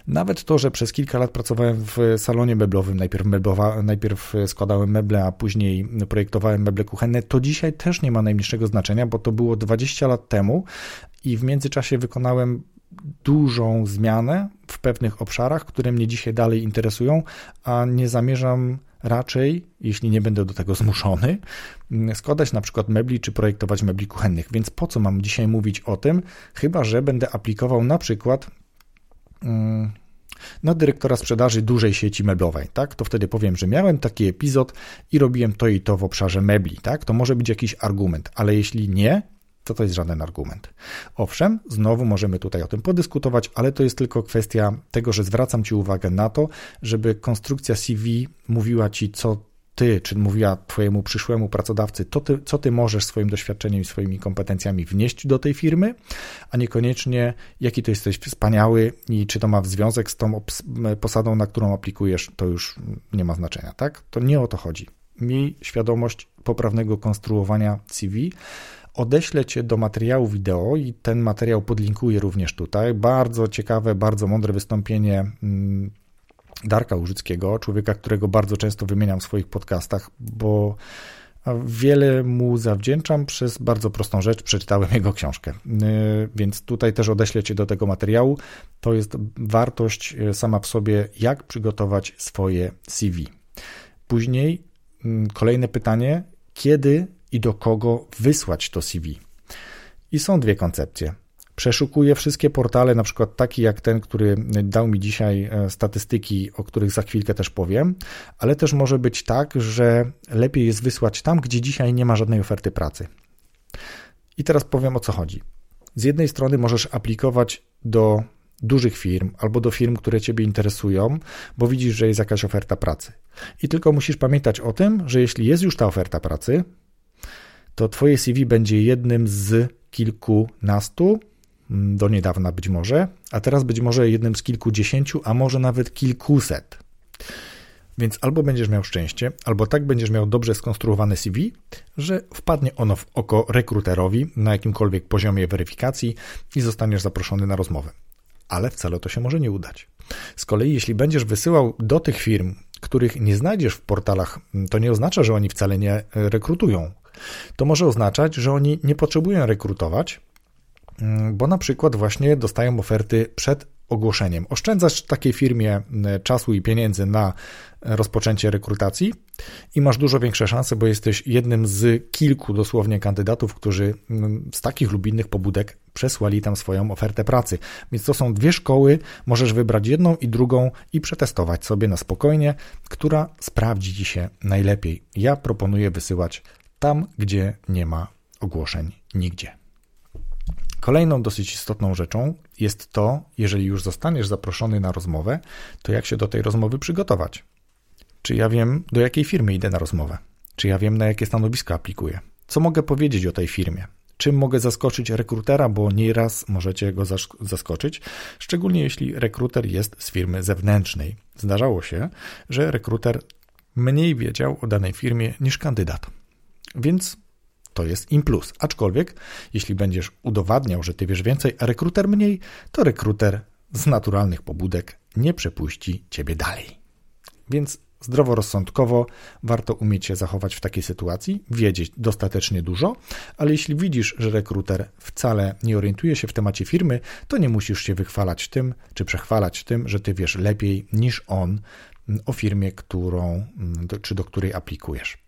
Nawet to, że przez kilka lat pracowałem w salonie meblowym, najpierw, meblowa, najpierw składałem meble, a później projektowałem meble kuchenne, to dzisiaj też nie ma najmniejszego znaczenia, bo to było 20 lat temu i w międzyczasie wykonałem dużą zmianę w pewnych obszarach, które mnie dzisiaj dalej interesują, a nie zamierzam raczej, jeśli nie będę do tego zmuszony, mm, składać na przykład mebli czy projektować mebli kuchennych. Więc po co mam dzisiaj mówić o tym, chyba że będę aplikował na przykład mm, na dyrektora sprzedaży dużej sieci meblowej, tak? To wtedy powiem, że miałem taki epizod i robiłem to i to w obszarze mebli, tak? To może być jakiś argument, ale jeśli nie, to to jest żaden argument. Owszem, znowu możemy tutaj o tym podyskutować, ale to jest tylko kwestia tego, że zwracam Ci uwagę na to, żeby konstrukcja CV mówiła Ci, co ty, czy mówiła twojemu przyszłemu pracodawcy, to ty, co ty możesz swoim doświadczeniem i swoimi kompetencjami wnieść do tej firmy, a niekoniecznie jaki to jesteś wspaniały i czy to ma związek z tą posadą, na którą aplikujesz, to już nie ma znaczenia, tak? To nie o to chodzi. Miej świadomość poprawnego konstruowania CV, odeślę Cię do materiału wideo i ten materiał podlinkuję również tutaj. Bardzo ciekawe, bardzo mądre wystąpienie mm, Darka Użyckiego, człowieka, którego bardzo często wymieniam w swoich podcastach, bo wiele mu zawdzięczam przez bardzo prostą rzecz. Przeczytałem jego książkę, y, więc tutaj też odeślę Cię do tego materiału. To jest wartość y, sama w sobie, jak przygotować swoje CV. Później mm, kolejne pytanie, kiedy i do kogo wysłać to CV. I są dwie koncepcje. Przeszukuję wszystkie portale, na przykład taki jak ten, który dał mi dzisiaj e, statystyki, o których za chwilkę też powiem, ale też może być tak, że lepiej jest wysłać tam, gdzie dzisiaj nie ma żadnej oferty pracy. I teraz powiem o co chodzi. Z jednej strony możesz aplikować do dużych firm albo do firm, które Ciebie interesują, bo widzisz, że jest jakaś oferta pracy. I tylko musisz pamiętać o tym, że jeśli jest już ta oferta pracy, to Twoje CV będzie jednym z kilkunastu, mm, do niedawna być może, a teraz być może jednym z kilkudziesięciu, a może nawet kilkuset. Więc albo będziesz miał szczęście, albo tak będziesz miał dobrze skonstruowane CV, że wpadnie ono w oko rekruterowi na jakimkolwiek poziomie weryfikacji i zostaniesz zaproszony na rozmowę. Ale wcale to się może nie udać. Z kolei, jeśli będziesz wysyłał do tych firm, których nie znajdziesz w portalach, to nie oznacza, że oni wcale nie rekrutują. To może oznaczać, że oni nie potrzebują rekrutować, mm, bo na przykład właśnie dostają oferty przed ogłoszeniem. Oszczędzasz takiej firmie mm, czasu i pieniędzy na rozpoczęcie rekrutacji i masz dużo większe szanse, bo jesteś jednym z kilku dosłownie kandydatów, którzy mm, z takich lub innych pobudek przesłali tam swoją ofertę pracy. Więc to są dwie szkoły, możesz wybrać jedną i drugą i przetestować sobie na spokojnie, która sprawdzi ci się najlepiej. Ja proponuję wysyłać tam, gdzie nie ma ogłoszeń nigdzie. Kolejną dosyć istotną rzeczą jest to, jeżeli już zostaniesz zaproszony na rozmowę, to jak się do tej rozmowy przygotować. Czy ja wiem, do jakiej firmy idę na rozmowę? Czy ja wiem, na jakie stanowisko aplikuję? Co mogę powiedzieć o tej firmie? Czym mogę zaskoczyć rekrutera, bo nieraz możecie go zaskoczyć, szczególnie jeśli rekruter jest z firmy zewnętrznej. Zdarzało się, że rekruter mniej wiedział o danej firmie niż kandydat. Więc to jest im plus. Aczkolwiek, jeśli będziesz udowadniał, że ty wiesz więcej, a rekruter mniej, to rekruter z naturalnych pobudek nie przepuści ciebie dalej. Więc zdroworozsądkowo warto umieć się zachować w takiej sytuacji, wiedzieć dostatecznie dużo, ale jeśli widzisz, że rekruter wcale nie orientuje się w temacie firmy, to nie musisz się wychwalać tym, czy przechwalać tym, że ty wiesz lepiej niż on o firmie, którą, czy do której aplikujesz.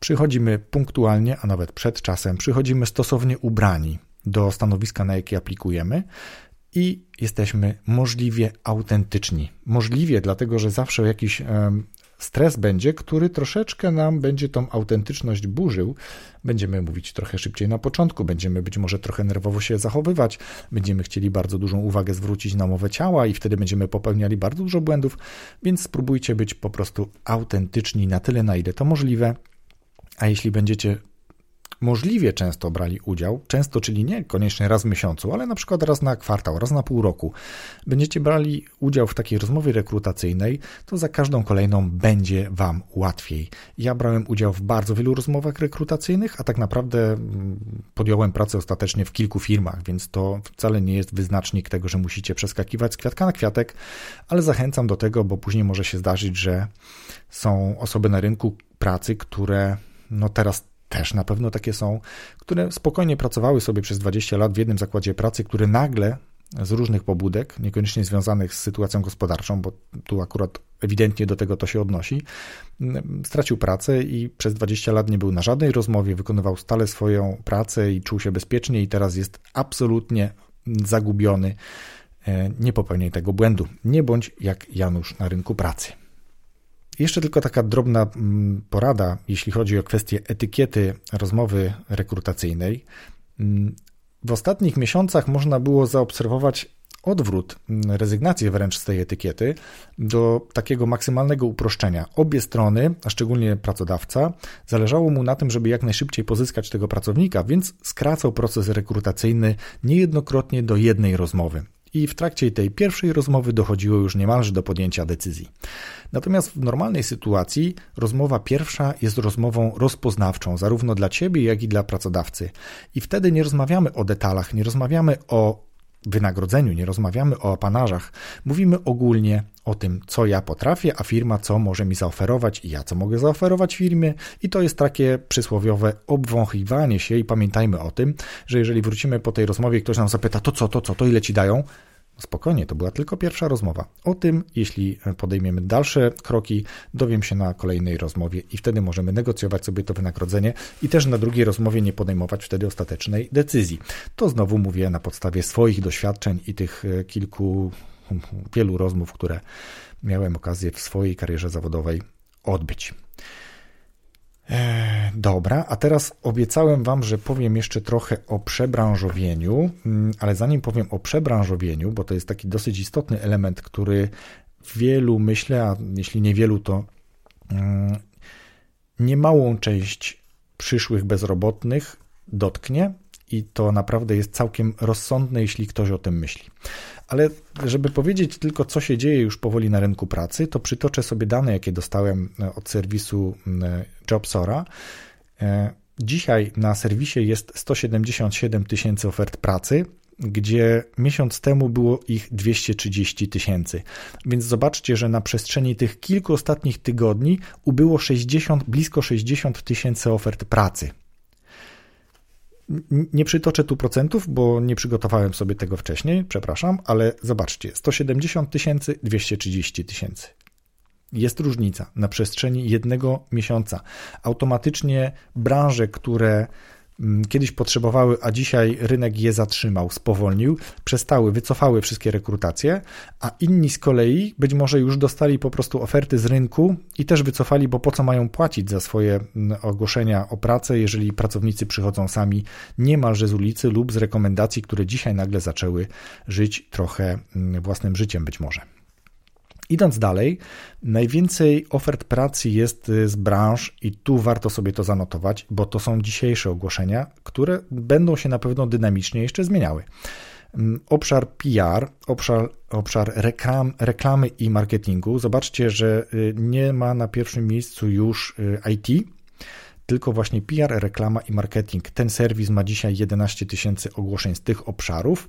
Przychodzimy punktualnie, a nawet przed czasem, przychodzimy stosownie ubrani do stanowiska, na jakie aplikujemy i jesteśmy możliwie autentyczni. Możliwie, dlatego że zawsze jakiś stres będzie, który troszeczkę nam będzie tą autentyczność burzył. Będziemy mówić trochę szybciej na początku, będziemy być może trochę nerwowo się zachowywać, będziemy chcieli bardzo dużą uwagę zwrócić na mowę ciała i wtedy będziemy popełniali bardzo dużo błędów, więc spróbujcie być po prostu autentyczni na tyle, na ile to możliwe a jeśli będziecie możliwie często brali udział, często, czyli nie koniecznie raz w miesiącu, ale na przykład raz na kwartał, raz na pół roku, będziecie brali udział w takiej rozmowie rekrutacyjnej, to za każdą kolejną będzie Wam łatwiej. Ja brałem udział w bardzo wielu rozmowach rekrutacyjnych, a tak naprawdę mm, podjąłem pracę ostatecznie w kilku firmach, więc to wcale nie jest wyznacznik tego, że musicie przeskakiwać z kwiatka na kwiatek, ale zachęcam do tego, bo później może się zdarzyć, że są osoby na rynku pracy, które no teraz też na pewno takie są, które spokojnie pracowały sobie przez 20 lat w jednym zakładzie pracy, który nagle z różnych pobudek, niekoniecznie związanych z sytuacją gospodarczą, bo tu akurat ewidentnie do tego to się odnosi, stracił pracę i przez 20 lat nie był na żadnej rozmowie, wykonywał stale swoją pracę i czuł się bezpiecznie i teraz jest absolutnie zagubiony. E, nie popełniaj tego błędu. Nie bądź jak Janusz na rynku pracy. Jeszcze tylko taka drobna mm, porada, jeśli chodzi o kwestię etykiety rozmowy rekrutacyjnej. Mm, w ostatnich miesiącach można było zaobserwować odwrót, mm, rezygnację wręcz z tej etykiety do takiego maksymalnego uproszczenia. Obie strony, a szczególnie pracodawca, zależało mu na tym, żeby jak najszybciej pozyskać tego pracownika, więc skracał proces rekrutacyjny niejednokrotnie do jednej rozmowy i w trakcie tej pierwszej rozmowy dochodziło już niemalże do podjęcia decyzji. Natomiast w normalnej sytuacji rozmowa pierwsza jest rozmową rozpoznawczą, zarówno dla ciebie, jak i dla pracodawcy. I wtedy nie rozmawiamy o detalach, nie rozmawiamy o wynagrodzeniu, nie rozmawiamy o apanarzach. Mówimy ogólnie o tym, co ja potrafię, a firma co może mi zaoferować i ja co mogę zaoferować firmie. I to jest takie przysłowiowe obwąchiwanie się i pamiętajmy o tym, że jeżeli wrócimy po tej rozmowie, ktoś nam zapyta, to co, to co, to ile ci dają? Spokojnie, to była tylko pierwsza rozmowa. O tym, jeśli podejmiemy dalsze kroki, dowiem się na kolejnej rozmowie i wtedy możemy negocjować sobie to wynagrodzenie i też na drugiej rozmowie nie podejmować wtedy ostatecznej decyzji. To znowu mówię na podstawie swoich doświadczeń i tych e, kilku, wielu rozmów, które miałem okazję w swojej karierze zawodowej odbyć. E, dobra, a teraz obiecałem Wam, że powiem jeszcze trochę o przebranżowieniu, mm, ale zanim powiem o przebranżowieniu, bo to jest taki dosyć istotny element, który wielu, myślę, a jeśli niewielu, to mm, niemałą część przyszłych bezrobotnych dotknie i to naprawdę jest całkiem rozsądne, jeśli ktoś o tym myśli. Ale żeby powiedzieć tylko, co się dzieje już powoli na rynku pracy, to przytoczę sobie dane, jakie dostałem e, od serwisu Jobsora. E, dzisiaj na serwisie jest 177 tysięcy ofert pracy, gdzie miesiąc temu było ich 230 tysięcy. Więc zobaczcie, że na przestrzeni tych kilku ostatnich tygodni ubyło 60, blisko 60 tysięcy ofert pracy. Nie przytoczę tu procentów, bo nie przygotowałem sobie tego wcześniej, przepraszam, ale zobaczcie, 170 tysięcy, 230 tysięcy. Jest różnica na przestrzeni jednego miesiąca. Automatycznie branże, które kiedyś potrzebowały, a dzisiaj rynek je zatrzymał, spowolnił, przestały, wycofały wszystkie rekrutacje, a inni z kolei być może już dostali po prostu oferty z rynku i też wycofali, bo po co mają płacić za swoje mm, ogłoszenia o pracę, jeżeli pracownicy przychodzą sami niemalże z ulicy lub z rekomendacji, które dzisiaj nagle zaczęły żyć trochę mm, własnym życiem być może. Idąc dalej, najwięcej ofert pracy jest y, z branż, i tu warto sobie to zanotować, bo to są dzisiejsze ogłoszenia, które będą się na pewno dynamicznie jeszcze zmieniały. Mm, obszar PR, obszar, obszar reklam, reklamy i marketingu. Zobaczcie, że y, nie ma na pierwszym miejscu już y, IT, tylko właśnie PR, reklama i marketing. Ten serwis ma dzisiaj 11 tysięcy ogłoszeń z tych obszarów.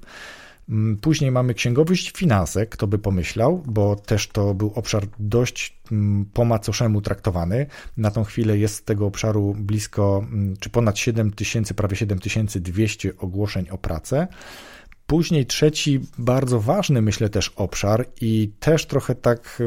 Mm, później mamy księgowość, finanse, kto by pomyślał, bo też to był obszar dość mm, po macoszemu traktowany. Na tą chwilę jest z tego obszaru blisko, mm, czy ponad 7 tysięcy, prawie 7200 ogłoszeń o pracę. Później trzeci, bardzo ważny, myślę też obszar i też trochę tak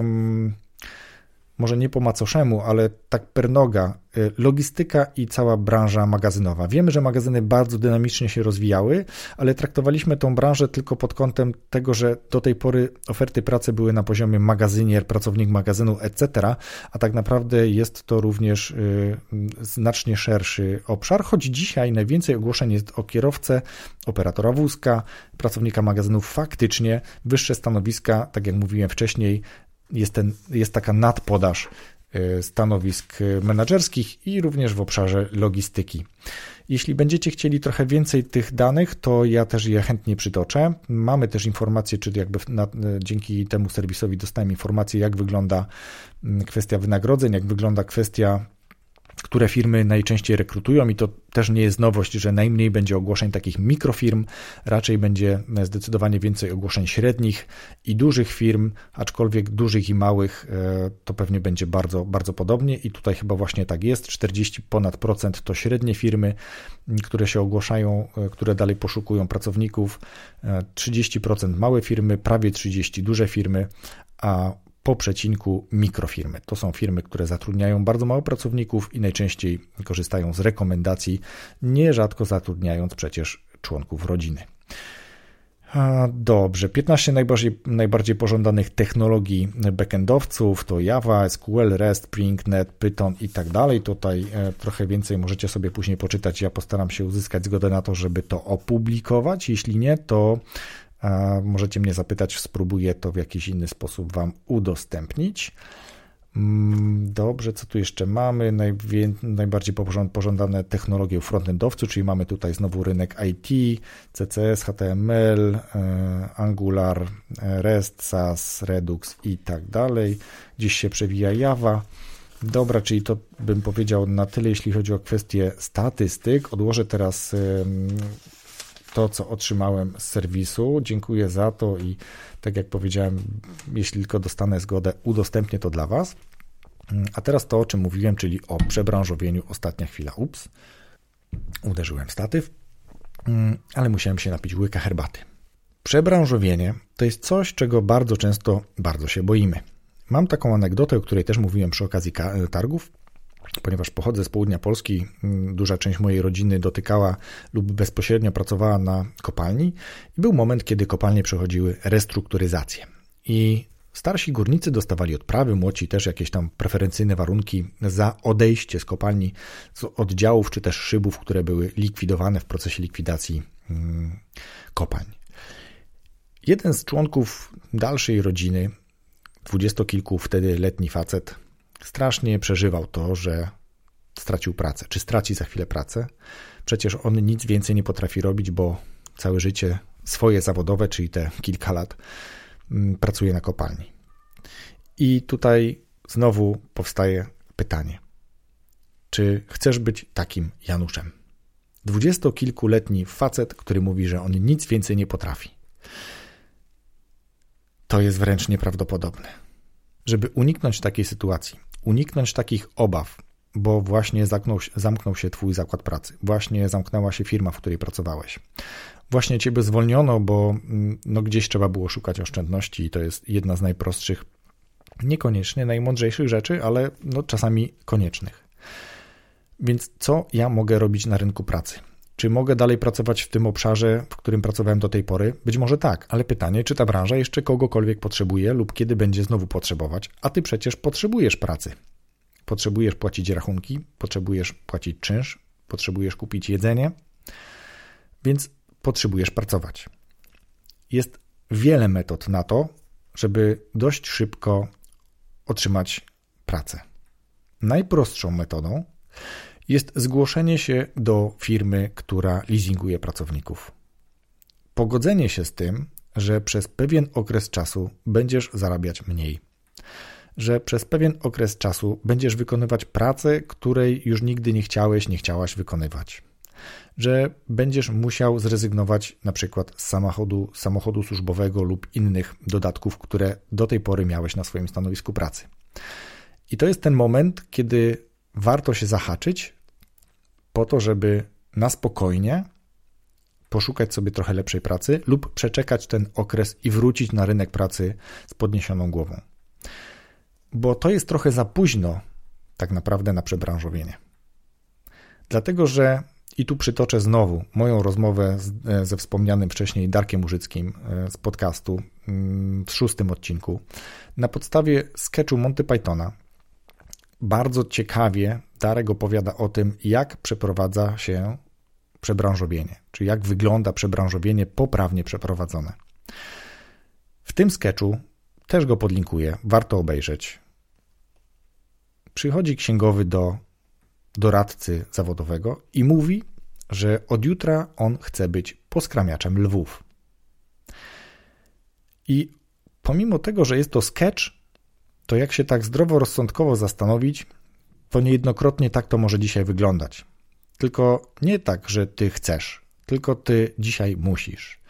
może nie po macoszemu, ale tak per noga, y, logistyka i cała branża magazynowa. Wiemy, że magazyny bardzo dynamicznie się rozwijały, ale traktowaliśmy tą branżę tylko pod kątem tego, że do tej pory oferty pracy były na poziomie magazynier, pracownik magazynu, etc., a tak naprawdę jest to również y, znacznie szerszy obszar, choć dzisiaj najwięcej ogłoszeń jest o kierowcę, operatora wózka, pracownika magazynu. Faktycznie wyższe stanowiska, tak jak mówiłem wcześniej, jest, ten, jest taka nadpodaż e, stanowisk menedżerskich i również w obszarze logistyki. Jeśli będziecie chcieli trochę więcej tych danych, to ja też je chętnie przytoczę. Mamy też informacje, czy jakby na, dzięki temu serwisowi dostałem informację, jak wygląda mm, kwestia wynagrodzeń, jak wygląda kwestia które firmy najczęściej rekrutują i to też nie jest nowość, że najmniej będzie ogłoszeń takich mikrofirm, raczej będzie zdecydowanie więcej ogłoszeń średnich i dużych firm, aczkolwiek dużych i małych e, to pewnie będzie bardzo, bardzo podobnie i tutaj chyba właśnie tak jest, 40 ponad procent to średnie firmy, które się ogłaszają, e, które dalej poszukują pracowników, 30% e, małe firmy, prawie 30 duże firmy, a po przecinku mikrofirmy. To są firmy, które zatrudniają bardzo mało pracowników i najczęściej korzystają z rekomendacji, nierzadko zatrudniając przecież członków rodziny. Dobrze, 15 najbardziej, najbardziej pożądanych technologii backendowców to Java, SQL, REST, Spring, Net, Python i tak dalej. Tutaj e, trochę więcej możecie sobie później poczytać. Ja postaram się uzyskać zgodę na to, żeby to opublikować. Jeśli nie, to Możecie mnie zapytać, spróbuję to w jakiś inny sposób Wam udostępnić. Mm, dobrze, co tu jeszcze mamy? Najwię... najbardziej pożądane technologie frontendowców, czyli mamy tutaj znowu rynek IT, CCS, HTML, e, Angular, REST, SAS, Redux i tak dalej. Dziś się przewija Java. Dobra, czyli to bym powiedział na tyle, jeśli chodzi o kwestię statystyk. Odłożę teraz to, co otrzymałem z serwisu. Dziękuję za to i tak jak powiedziałem, jeśli tylko dostanę zgodę, udostępnię to dla Was. A teraz to, o czym mówiłem, czyli o przebranżowieniu. Ostatnia chwila, ups, uderzyłem statyw, ale musiałem się napić łyka herbaty. Przebranżowienie to jest coś, czego bardzo często bardzo się boimy. Mam taką anegdotę, o której też mówiłem przy okazji targów ponieważ pochodzę z południa Polski, mm, duża część mojej rodziny dotykała lub bezpośrednio pracowała na kopalni i był moment, kiedy kopalnie przechodziły restrukturyzację. I starsi górnicy dostawali odprawy, młodzi też jakieś tam preferencyjne warunki za odejście z kopalni, z oddziałów czy też szybów, które były likwidowane w procesie likwidacji mm, kopalń. Jeden z członków dalszej rodziny, dwudziestokilku wtedy letni facet, strasznie przeżywał to, że stracił pracę, czy straci za chwilę pracę. Przecież on nic więcej nie potrafi robić, bo całe życie swoje zawodowe, czyli te kilka lat, mm, pracuje na kopalni. I tutaj znowu powstaje pytanie: czy chcesz być takim Januszem? Dwudziestokilkuletni facet, który mówi, że on nic więcej nie potrafi. To jest wręcz nieprawdopodobne. Żeby uniknąć takiej sytuacji, uniknąć takich obaw, bo właśnie zamknął, zamknął się Twój zakład pracy, właśnie zamknęła się firma, w której pracowałeś, właśnie Ciebie zwolniono, bo mm, no, gdzieś trzeba było szukać oszczędności i to jest jedna z najprostszych, niekoniecznie najmądrzejszych rzeczy, ale no, czasami koniecznych. Więc co ja mogę robić na rynku pracy? Czy mogę dalej pracować w tym obszarze, w którym pracowałem do tej pory? Być może tak, ale pytanie, czy ta branża jeszcze kogokolwiek potrzebuje lub kiedy będzie znowu potrzebować, a ty przecież potrzebujesz pracy. Potrzebujesz płacić rachunki, potrzebujesz płacić czynsz, potrzebujesz kupić jedzenie, więc potrzebujesz pracować. Jest wiele metod na to, żeby dość szybko otrzymać pracę. Najprostszą metodą jest zgłoszenie się do firmy, która leasinguje pracowników. Pogodzenie się z tym, że przez pewien okres czasu będziesz zarabiać mniej. Że przez pewien okres czasu będziesz wykonywać pracę, której już nigdy nie chciałeś, nie chciałaś wykonywać. Że będziesz musiał zrezygnować na przykład z samochodu, samochodu służbowego lub innych dodatków, które do tej pory miałeś na swoim stanowisku pracy. I to jest ten moment, kiedy warto się zahaczyć po to, żeby na spokojnie poszukać sobie trochę lepszej pracy lub przeczekać ten okres i wrócić na rynek pracy z podniesioną głową. Bo to jest trochę za późno tak naprawdę na przebranżowienie. Dlatego, że i tu przytoczę znowu moją rozmowę z, e, ze wspomnianym wcześniej Darkiem Użyckim e, z podcastu mm, w szóstym odcinku. Na podstawie sketchu Monty Pythona bardzo ciekawie Darek opowiada o tym, jak przeprowadza się przebranżowienie, czy jak wygląda przebranżowienie poprawnie przeprowadzone. W tym sketchu też go podlinkuję, warto obejrzeć. Przychodzi księgowy do doradcy zawodowego i mówi, że od jutra on chce być poskramiaczem lwów. I pomimo tego, że jest to sketch, to jak się tak zdroworozsądkowo zastanowić, to niejednokrotnie tak to może dzisiaj wyglądać. Tylko nie tak, że ty chcesz, tylko ty dzisiaj musisz.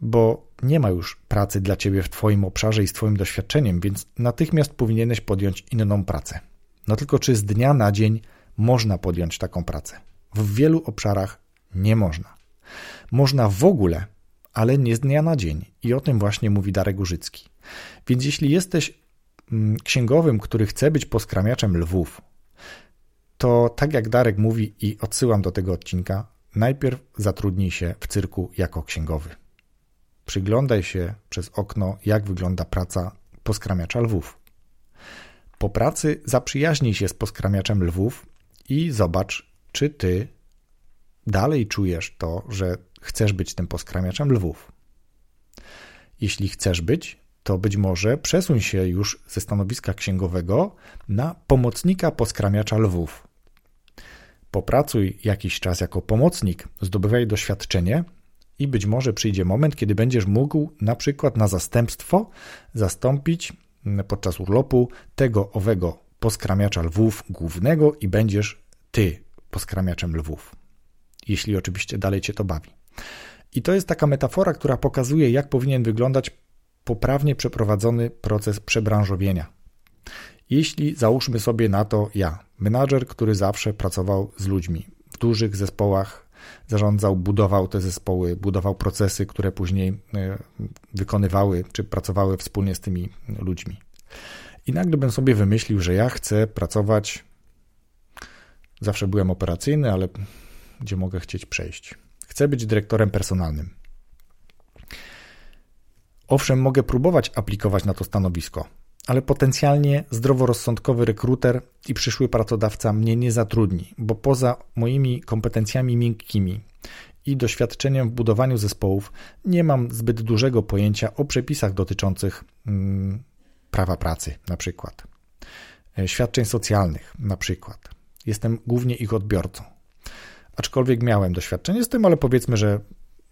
Bo nie ma już pracy dla ciebie w twoim obszarze i z twoim doświadczeniem, więc natychmiast powinieneś podjąć inną pracę. No tylko czy z dnia na dzień można podjąć taką pracę? W wielu obszarach nie można. Można w ogóle, ale nie z dnia na dzień. I o tym właśnie mówi Darek Użycki. Więc jeśli jesteś księgowym, który chce być poskramiaczem lwów, to tak jak Darek mówi i odsyłam do tego odcinka, najpierw zatrudnij się w cyrku jako księgowy. Przyglądaj się przez okno, jak wygląda praca poskramiacza lwów. Po pracy zaprzyjaźnij się z poskramiaczem lwów i zobacz, czy ty dalej czujesz to, że chcesz być tym poskramiaczem lwów. Jeśli chcesz być, to być może przesuń się już ze stanowiska księgowego na pomocnika poskramiacza lwów. Popracuj jakiś czas jako pomocnik, zdobywaj doświadczenie i być może przyjdzie moment, kiedy będziesz mógł na przykład na zastępstwo zastąpić podczas urlopu tego owego poskramiacza lwów głównego i będziesz ty poskramiaczem lwów. Jeśli oczywiście dalej cię to bawi. I to jest taka metafora, która pokazuje, jak powinien wyglądać poprawnie przeprowadzony proces przebranżowienia. Jeśli załóżmy sobie na to ja, menadżer, który zawsze pracował z ludźmi w dużych zespołach, zarządzał, budował te zespoły, budował procesy, które później e, wykonywały czy pracowały wspólnie z tymi ludźmi. I nagle bym sobie wymyślił, że ja chcę pracować. Zawsze byłem operacyjny, ale gdzie mogę chcieć przejść? Chcę być dyrektorem personalnym. Owszem, mogę próbować aplikować na to stanowisko, ale potencjalnie zdroworozsądkowy rekruter i przyszły pracodawca mnie nie zatrudni, bo poza moimi kompetencjami miękkimi i doświadczeniem w budowaniu zespołów nie mam zbyt dużego pojęcia o przepisach dotyczących mm, prawa pracy, na przykład, e, świadczeń socjalnych, na przykład. Jestem głównie ich odbiorcą. Aczkolwiek miałem doświadczenie z tym, ale powiedzmy, że,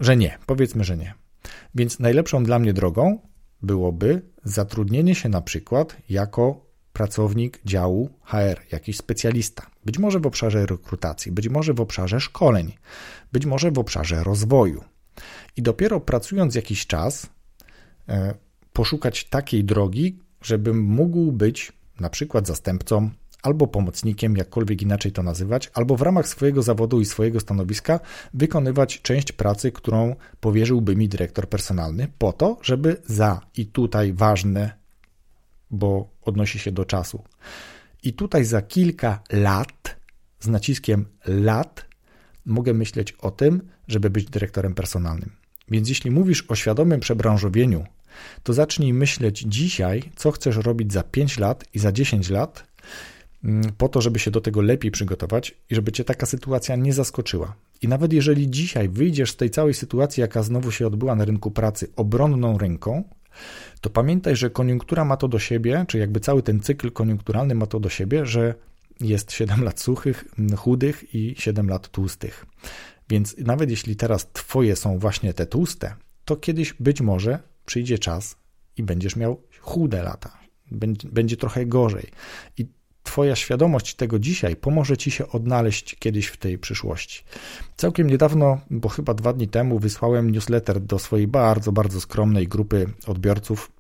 że nie. Powiedzmy, że nie. Więc najlepszą dla mnie drogą byłoby zatrudnienie się na przykład jako pracownik działu HR, jakiś specjalista. Być może w obszarze rekrutacji, być może w obszarze szkoleń, być może w obszarze rozwoju. I dopiero pracując jakiś czas, e, poszukać takiej drogi, żebym mógł być na przykład zastępcą albo pomocnikiem, jakkolwiek inaczej to nazywać, albo w ramach swojego zawodu i swojego stanowiska wykonywać część pracy, którą powierzyłby mi dyrektor personalny, po to, żeby za i tutaj ważne, bo odnosi się do czasu. I tutaj za kilka lat, z naciskiem lat, mogę myśleć o tym, żeby być dyrektorem personalnym. Więc jeśli mówisz o świadomym przebranżowieniu, to zacznij myśleć dzisiaj, co chcesz robić za 5 lat i za 10 lat, po to, żeby się do tego lepiej przygotować i żeby cię taka sytuacja nie zaskoczyła. I nawet jeżeli dzisiaj wyjdziesz z tej całej sytuacji, jaka znowu się odbyła na rynku pracy, obronną ręką, to pamiętaj, że koniunktura ma to do siebie, czy jakby cały ten cykl koniunkturalny ma to do siebie, że jest 7 lat suchych, chudych i 7 lat tłustych. Więc nawet jeśli teraz twoje są właśnie te tłuste, to kiedyś być może przyjdzie czas i będziesz miał chude lata. Będzie, będzie trochę gorzej. I Twoja świadomość tego dzisiaj pomoże Ci się odnaleźć kiedyś w tej przyszłości. Całkiem niedawno, bo chyba dwa dni temu, wysłałem newsletter do swojej bardzo, bardzo skromnej grupy odbiorców.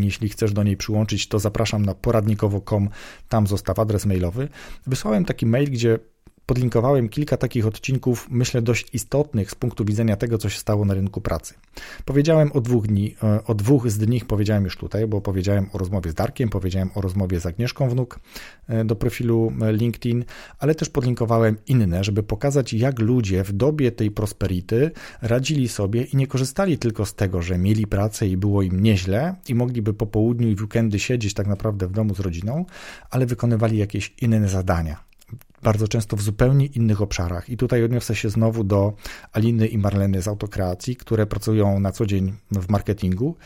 Jeśli chcesz do niej przyłączyć, to zapraszam na poradnikowo.com, tam zostaw adres mailowy. Wysłałem taki mail, gdzie podlinkowałem kilka takich odcinków, myślę, dość istotnych z punktu widzenia tego, co się stało na rynku pracy. Powiedziałem o dwóch dni, e, o dwóch z nich powiedziałem już tutaj, bo powiedziałem o rozmowie z Darkiem, powiedziałem o rozmowie z Agnieszką Wnuk e, do profilu e, LinkedIn, ale też podlinkowałem inne, żeby pokazać, jak ludzie w dobie tej prosperity radzili sobie i nie korzystali tylko z tego, że mieli pracę i było im nieźle i mogliby po południu i w weekendy siedzieć tak naprawdę w domu z rodziną, ale wykonywali jakieś inne zadania bardzo często w zupełnie innych obszarach. I tutaj odniosę się znowu do Aliny i Marleny z Autokreacji, które pracują na co dzień w marketingu,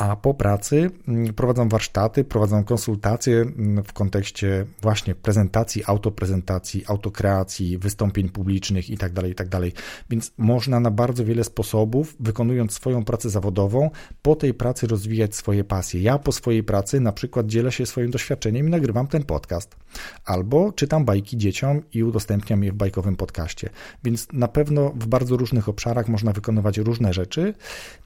a po pracy mm, prowadzą warsztaty, prowadzą konsultacje mm, w kontekście właśnie prezentacji, autoprezentacji, autokreacji, wystąpień publicznych itd., tak itd. Tak Więc można na bardzo wiele sposobów, wykonując swoją pracę zawodową, po tej pracy rozwijać swoje pasje. Ja po swojej pracy na przykład dzielę się swoim doświadczeniem i nagrywam ten podcast. Albo czytam bajki dzieciom i udostępniam je w bajkowym podcaście. Więc na pewno w bardzo różnych obszarach można wykonywać różne rzeczy.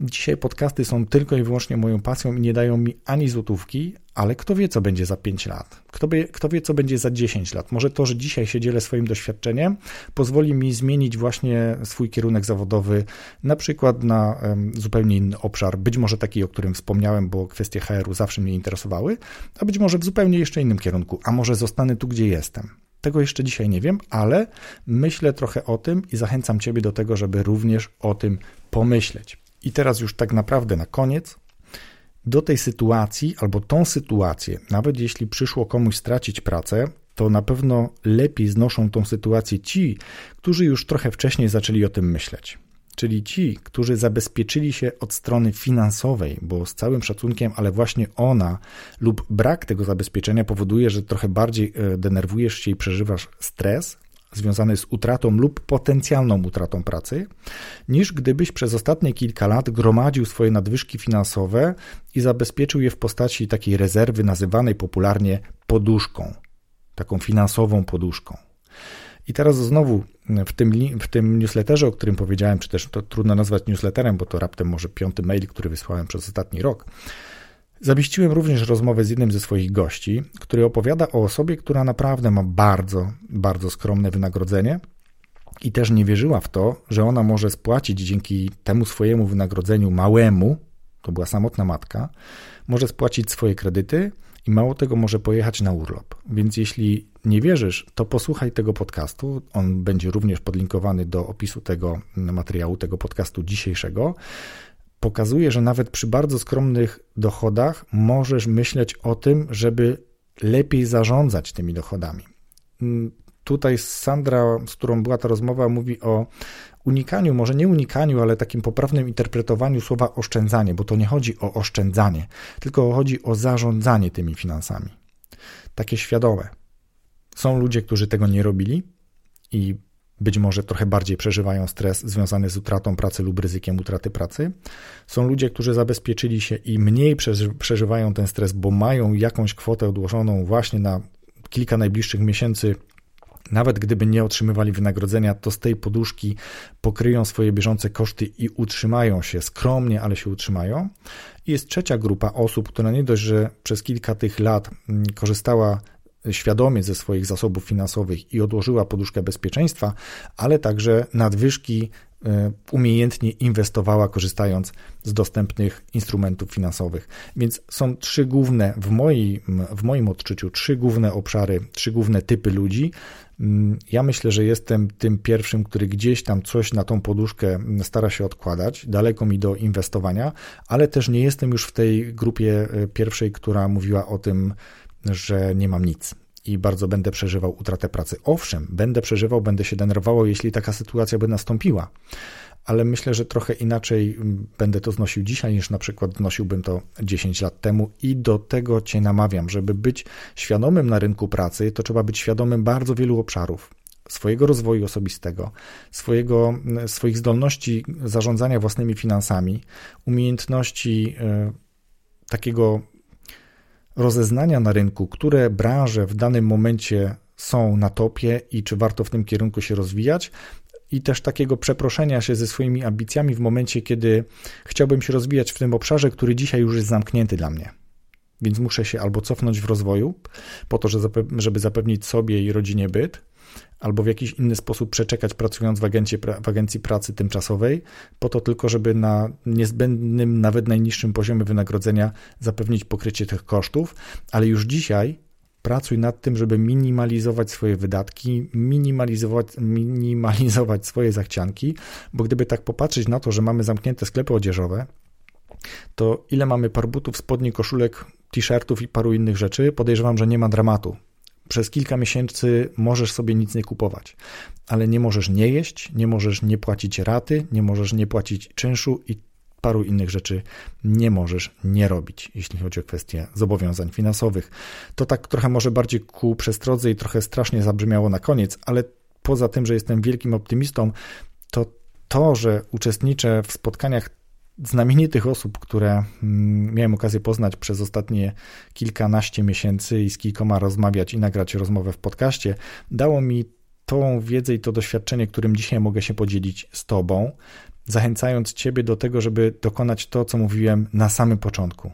Dzisiaj podcasty są tylko i wyłącznie moją pasją i nie dają mi ani złotówki, ale kto wie, co będzie za 5 lat? Kto, wie, kto wie, co będzie za 10 lat? Może to, że dzisiaj się dzielę swoim doświadczeniem, pozwoli mi zmienić właśnie swój kierunek zawodowy, na przykład na um, zupełnie inny obszar, być może taki, o którym wspomniałem, bo kwestie HR-u zawsze mnie interesowały, a być może w zupełnie jeszcze innym kierunku, a może zostanę tu, gdzie jestem. Tego jeszcze dzisiaj nie wiem, ale myślę trochę o tym i zachęcam Ciebie do tego, żeby również o tym pomyśleć. I teraz już tak naprawdę na koniec do tej sytuacji albo tą sytuację, nawet jeśli przyszło komuś stracić pracę, to na pewno lepiej znoszą tą sytuację ci, którzy już trochę wcześniej zaczęli o tym myśleć. Czyli ci, którzy zabezpieczyli się od strony finansowej, bo z całym szacunkiem, ale właśnie ona lub brak tego zabezpieczenia powoduje, że trochę bardziej e, denerwujesz się i przeżywasz stres, związany z utratą lub potencjalną utratą pracy, niż gdybyś przez ostatnie kilka lat gromadził swoje nadwyżki finansowe i zabezpieczył je w postaci takiej rezerwy nazywanej popularnie poduszką, taką finansową poduszką. I teraz znowu w tym, w tym newsletterze, o którym powiedziałem, czy też to trudno nazwać newsletterem, bo to raptem może piąty mail, który wysłałem przez ostatni rok, Zamieściłem również rozmowę z jednym ze swoich gości, który opowiada o osobie, która naprawdę ma bardzo, bardzo skromne wynagrodzenie i też nie wierzyła w to, że ona może spłacić dzięki temu swojemu wynagrodzeniu małemu, to była samotna matka, może spłacić swoje kredyty i mało tego może pojechać na urlop. Więc jeśli nie wierzysz, to posłuchaj tego podcastu. On będzie również podlinkowany do opisu tego materiału, tego podcastu dzisiejszego pokazuje, że nawet przy bardzo skromnych dochodach możesz myśleć o tym, żeby lepiej zarządzać tymi dochodami. Mm, tutaj Sandra, z którą była ta rozmowa, mówi o unikaniu, może nie unikaniu, ale takim poprawnym interpretowaniu słowa oszczędzanie, bo to nie chodzi o oszczędzanie, tylko chodzi o zarządzanie tymi finansami. Takie świadome. Są ludzie, którzy tego nie robili i być może trochę bardziej przeżywają stres związany z utratą pracy lub ryzykiem utraty pracy. Są ludzie, którzy zabezpieczyli się i mniej przeżywają ten stres, bo mają jakąś kwotę odłożoną właśnie na kilka najbliższych miesięcy nawet gdyby nie otrzymywali wynagrodzenia, to z tej poduszki pokryją swoje bieżące koszty i utrzymają się skromnie, ale się utrzymają. I jest trzecia grupa osób, która nie dość, że przez kilka tych lat mm, korzystała świadomie ze swoich zasobów finansowych i odłożyła poduszkę bezpieczeństwa, ale także nadwyżki e, umiejętnie inwestowała, korzystając z dostępnych instrumentów finansowych. Więc są trzy główne, w moim, w moim odczuciu, trzy główne obszary, trzy główne typy ludzi. Mm, ja myślę, że jestem tym pierwszym, który gdzieś tam coś na tą poduszkę stara się odkładać. Daleko mi do inwestowania, ale też nie jestem już w tej grupie e, pierwszej, która mówiła o tym, że nie mam nic i bardzo będę przeżywał utratę pracy. Owszem, będę przeżywał, będę się denerwował, jeśli taka sytuacja by nastąpiła, ale myślę, że trochę inaczej będę to znosił dzisiaj, niż na przykład znosiłbym to 10 lat temu i do tego Cię namawiam, żeby być świadomym na rynku pracy, to trzeba być świadomym bardzo wielu obszarów swojego rozwoju osobistego, swojego, swoich zdolności zarządzania własnymi finansami, umiejętności y, takiego rozeznania na rynku, które branże w danym momencie są na topie i czy warto w tym kierunku się rozwijać, i też takiego przeproszenia się ze swoimi ambicjami w momencie, kiedy chciałbym się rozwijać w tym obszarze, który dzisiaj już jest zamknięty dla mnie. Więc muszę się albo cofnąć w rozwoju, po to, żeby zapewnić sobie i rodzinie byt, albo w jakiś inny sposób przeczekać pracując w, agencie, w agencji pracy tymczasowej, po to tylko, żeby na niezbędnym, nawet najniższym poziomie wynagrodzenia zapewnić pokrycie tych kosztów, ale już dzisiaj pracuj nad tym, żeby minimalizować swoje wydatki, minimalizować, minimalizować swoje zachcianki, bo gdyby tak popatrzeć na to, że mamy zamknięte sklepy odzieżowe, to ile mamy par butów, spodni, koszulek, t-shirtów i paru innych rzeczy, podejrzewam, że nie ma dramatu Przez kilka miesięcy możesz sobie nic nie kupować, ale nie możesz nie jeść, nie możesz nie płacić raty, nie możesz nie płacić czynszu i paru innych rzeczy nie możesz nie robić, jeśli chodzi o kwestie zobowiązań finansowych. To tak trochę może bardziej ku przestrodze i trochę strasznie zabrzmiało na koniec, ale poza tym, że jestem wielkim optymistą, to to, że uczestniczę w spotkaniach znamienitych osób, które mm, miałem okazję poznać przez ostatnie kilkanaście miesięcy i z kilkoma rozmawiać i nagrać rozmowę w podcaście, dało mi tą wiedzę i to doświadczenie, którym dzisiaj mogę się podzielić z Tobą, zachęcając Ciebie do tego, żeby dokonać to, co mówiłem na samym początku.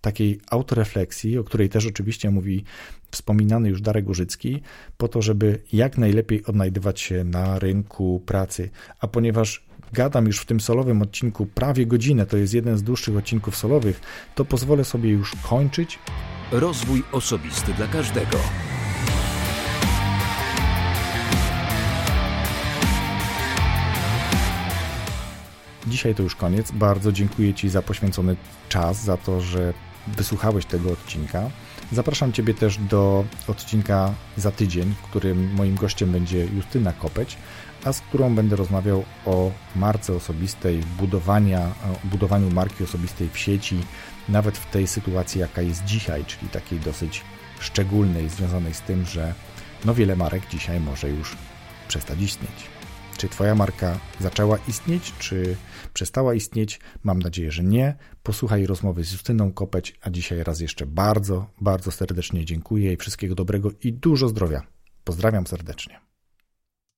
Takiej autorefleksji, o której też oczywiście mówi wspominany już Darek Użycki, po to, żeby jak najlepiej odnajdywać się na rynku pracy. A ponieważ gadam już w tym solowym odcinku prawie godzinę, to jest jeden z dłuższych odcinków solowych, to pozwolę sobie już kończyć. Rozwój osobisty dla każdego. Dzisiaj to już koniec. Bardzo dziękuję Ci za poświęcony czas, za to, że wysłuchałeś tego odcinka. Zapraszam Ciebie też do odcinka za tydzień, w którym moim gościem będzie Justyna Kopeć, a z którą będę rozmawiał o marce osobistej, budowania, budowaniu marki osobistej w sieci, nawet w tej sytuacji, jaka jest dzisiaj, czyli takiej dosyć szczególnej, związanej z tym, że no wiele marek dzisiaj może już przestać istnieć. Czy Twoja marka zaczęła istnieć, czy przestała istnieć? Mam nadzieję, że nie. Posłuchaj rozmowy z Justyną Kopeć, a dzisiaj raz jeszcze bardzo, bardzo serdecznie dziękuję i wszystkiego dobrego i dużo zdrowia. Pozdrawiam serdecznie.